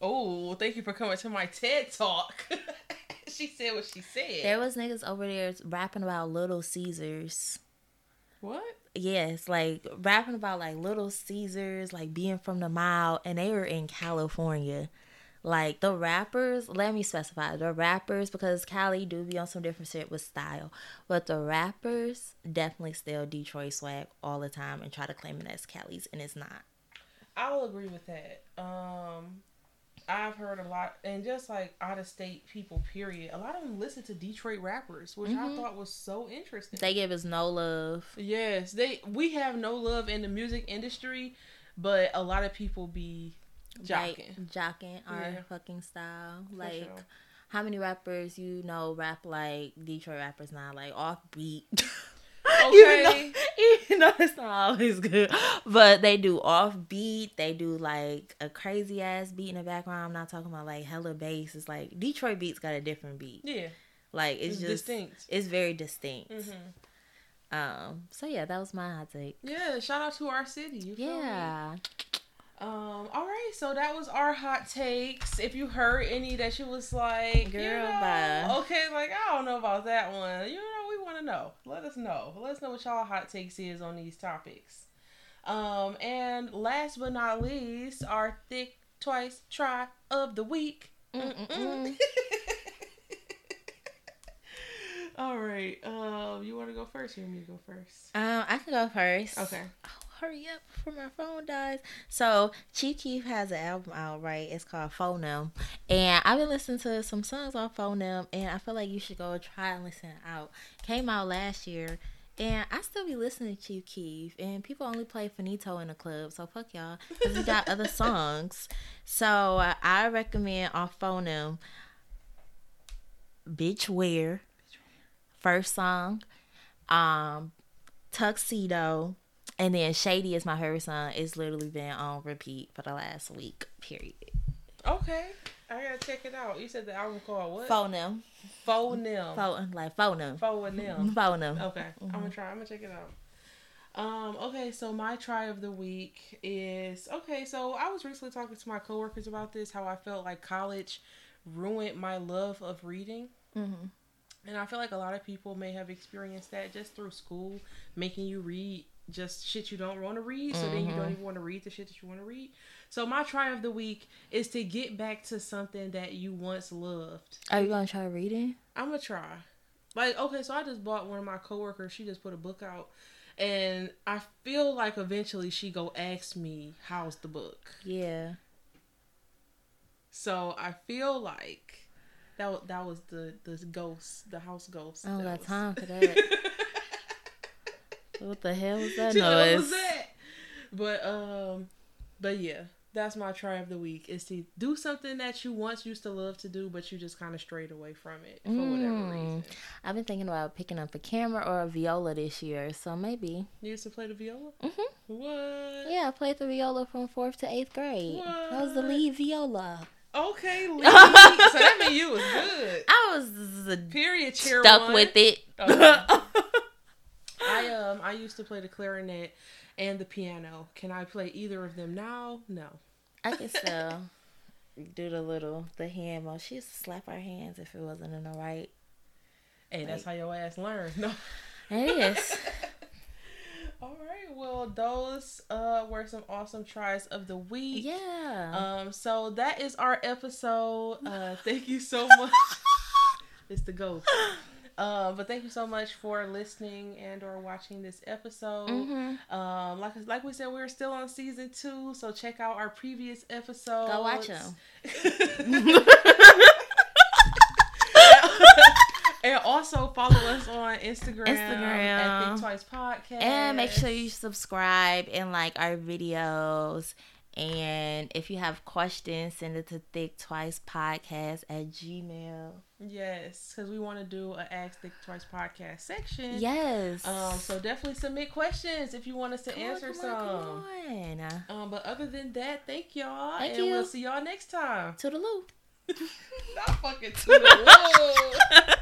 Oh, thank you for coming to my TED talk. she said what she said. There was niggas over there rapping about Little Caesars. what? Yes, like rapping about like Little Caesars, like being from the mile, and they were in California. Like the rappers, let me specify the rappers because Cali do be on some different shit with style, but the rappers definitely still Detroit swag all the time and try to claim it as Cali's, and it's not. I will agree with that. Um, I've heard a lot, and just like out of state people, period. A lot of them listen to Detroit rappers, which I thought was so interesting. They give us no love. yes, they we have no love in the music industry, but a lot of people be jocking. Like, jocking our Yeah. fucking style. For Like, sure. how many rappers you know rap like Detroit rappers now, like off beat? Okay. even, though, even though it's not always good, but they do off beat. They do like a crazy ass beat in the background. I'm not talking about like hella bass. It's like Detroit beats got a different beat. Yeah, Like it's, it's just distinct. It's very distinct. hmm Um. So yeah, that was my hot take. Yeah, shout out to our city. You feel me? Yeah. Um, all right, so that was our hot takes. If you heard any that you was like, Girl, you know, okay, like I don't know about that one. You know, we want to know. Let us know. Let us know what y'all hot takes is on these topics. Um, and last but not least, our thick twice try of the week. All right. Um, you want to go first? Or you want me to go first? Um, I can go first. Okay. Oh, hurry up before my phone dies. So Chief Keef has an album out, right? It's called Phonem. And I've been listening to some songs on Phonem and I feel like you should go try and listen out. Came out last year. And I still be listening to Chief Keef, and people only play Faneto in the club, so fuck y'all. Cause we got other songs, so uh, I recommend off Phonem. Bitch Wear, first song, um, Tuxedo, and then Shady is my favorite song. It's literally been on repeat for the last week. Period. Okay. I gotta check it out. You said the album called what? Phonem, Phonem. phone like Phonem, Phonem. Phonem. Okay, I'm gonna try. I'm gonna check it out. Um. Okay. So my try of the week is okay. So I was recently talking to my coworkers about this. How I felt like college ruined my love of reading. Mhm. And I feel like a lot of people may have experienced that just through school, making you read just shit you don't want to read. So then you don't mm-hmm. even want to read the shit that you want to read. So my try of the week is to get back to something that you once loved. Are you gonna try reading? I'm gonna try. like okay, so I just bought one of my coworkers. She just put a book out, and I feel like eventually she go ask me how's the book. Yeah. So I feel like that that was the the ghost, the house ghost. I don't got was- time for that. What the hell was that what noise? was that? But um, but yeah, that's my try of the week is to do something that you once used to love to do, but you just kind of strayed away from it for whatever Mm. reason. I've been thinking about picking up a camera or a viola this year, so maybe. You used to play the viola. Mhm. What? Yeah, I played the viola from fourth to eighth grade. I was the lead viola. Okay, so that means you was good. I was uh, Period. Cheer stuck one. with it. Okay. I um I used to play the clarinet and the piano. Can I play either of them now? No. I can still do the little the hand motion. She used to slap our hands if it wasn't in the right. Hey, that's how your ass learn. No. It is. All right. Well, those uh were some awesome tries of the week. yeah. Um. So that is our episode. Uh. Thank you so much. it's the ghost. Uh, but thank you so much for listening and or watching this episode. Mhm. Um, like like we said, we're still on season two, so check out our previous episodes. Go watch them. and also follow us on Instagram, at Instagram. Think Twice Podcast, And make sure you subscribe and like our videos. And if you have questions, send it to Think Twice Podcast at Gmail. Yes, because we want to do a Ask Think Twice podcast section. Yes. Um, so definitely submit questions if you want us to Come on, answer come some. on, come on. Um, but other than that, thank y'all, Thank and you. we'll see y'all next time. Toodaloo. Not fucking to the wall.